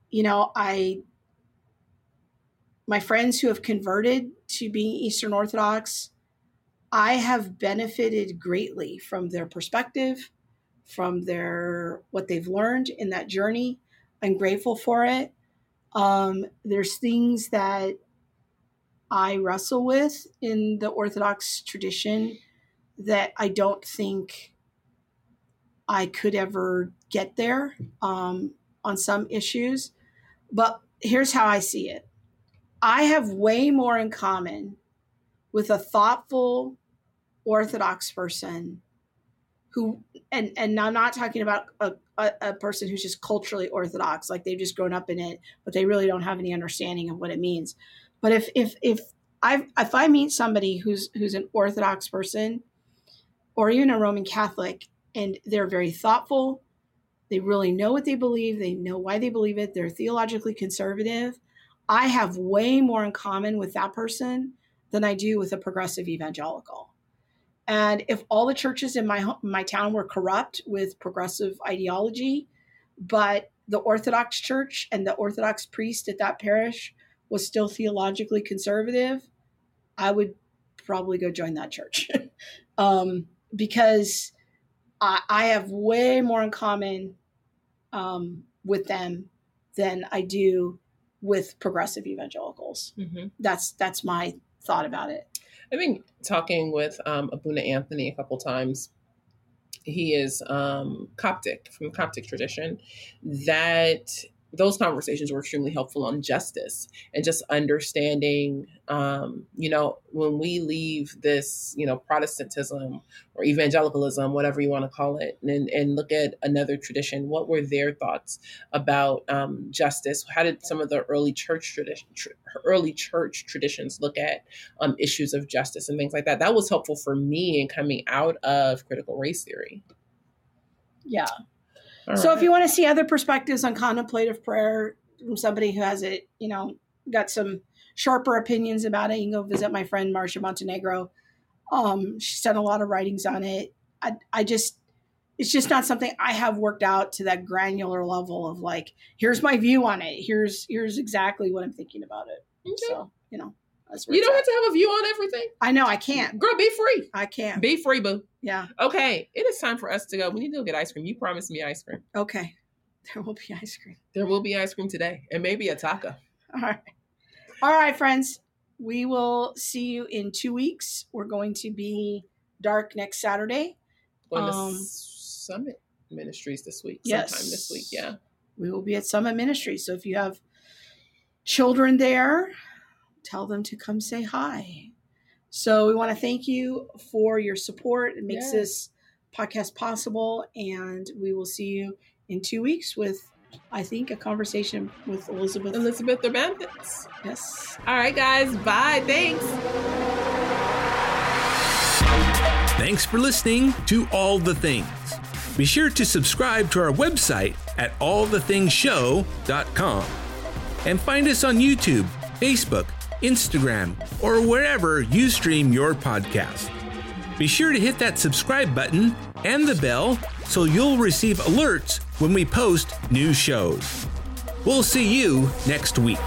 you know, I my friends who have converted to being Eastern Orthodox, I have benefited greatly from their perspective, from their what they've learned in that journey. I'm grateful for it. Um, there's things that I wrestle with in the Orthodox tradition that I don't think I could ever get there um, on some issues. But here's how I see it I have way more in common with a thoughtful Orthodox person who, and, and I'm not talking about a, a, a person who's just culturally Orthodox, like they've just grown up in it, but they really don't have any understanding of what it means. But if, if, if, I if I meet somebody who's who's an Orthodox person, or even a Roman Catholic, and they're very thoughtful, they really know what they believe, they know why they believe it, they're theologically conservative. I have way more in common with that person than I do with a progressive evangelical. And if all the churches in my my town were corrupt with progressive ideology, but the Orthodox Church and the Orthodox priest at that parish was still theologically conservative, I would probably go join that church um, because I, I, have way more in common um, with them than I do with progressive evangelicals. Mm-hmm. That's that's my thought about it. I've been talking with um, Abuna Anthony a couple times. He is um, Coptic from the Coptic tradition. That those conversations were extremely helpful on justice and just understanding um, you know when we leave this you know protestantism or evangelicalism whatever you want to call it and, and look at another tradition what were their thoughts about um, justice? How did some of the early church tradition tr- early church traditions look at um, issues of justice and things like that? That was helpful for me in coming out of critical race theory. Yeah all so right. if you want to see other perspectives on contemplative prayer from somebody who has it, you know, got some sharper opinions about it, you can go visit my friend Marcia Montenegro. Um, she's done a lot of writings on it. I, I just, it's just not something I have worked out to that granular level of like, here's my view on it. Here's, here's exactly what I'm thinking about it. Okay. So, you know. You don't at. have to have a view on everything. I know I can't. Girl, be free. I can't. Be free, boo. Yeah. Okay, it is time for us to go. We need to go get ice cream. You promised me ice cream. Okay. There will be ice cream. There will be ice cream today, and maybe a taco. All right. All right, friends. We will see you in two weeks. We're going to be dark next Saturday. Going um, to Summit Ministries this week. Yes. Sometime this week. Yeah. We will be at Summit Ministries. So if you have children there, tell them to come say hi. So we want to thank you for your support. It makes yes. this podcast possible. And we will see you in two weeks with, I think, a conversation with Elizabeth. Elizabeth Urbanowicz. Yes. All right, guys. Bye. Thanks. Thanks for listening to All the Things. Be sure to subscribe to our website at allthingshow.com and find us on YouTube, Facebook, Instagram, or wherever you stream your podcast. Be sure to hit that subscribe button and the bell so you'll receive alerts when we post new shows. We'll see you next week.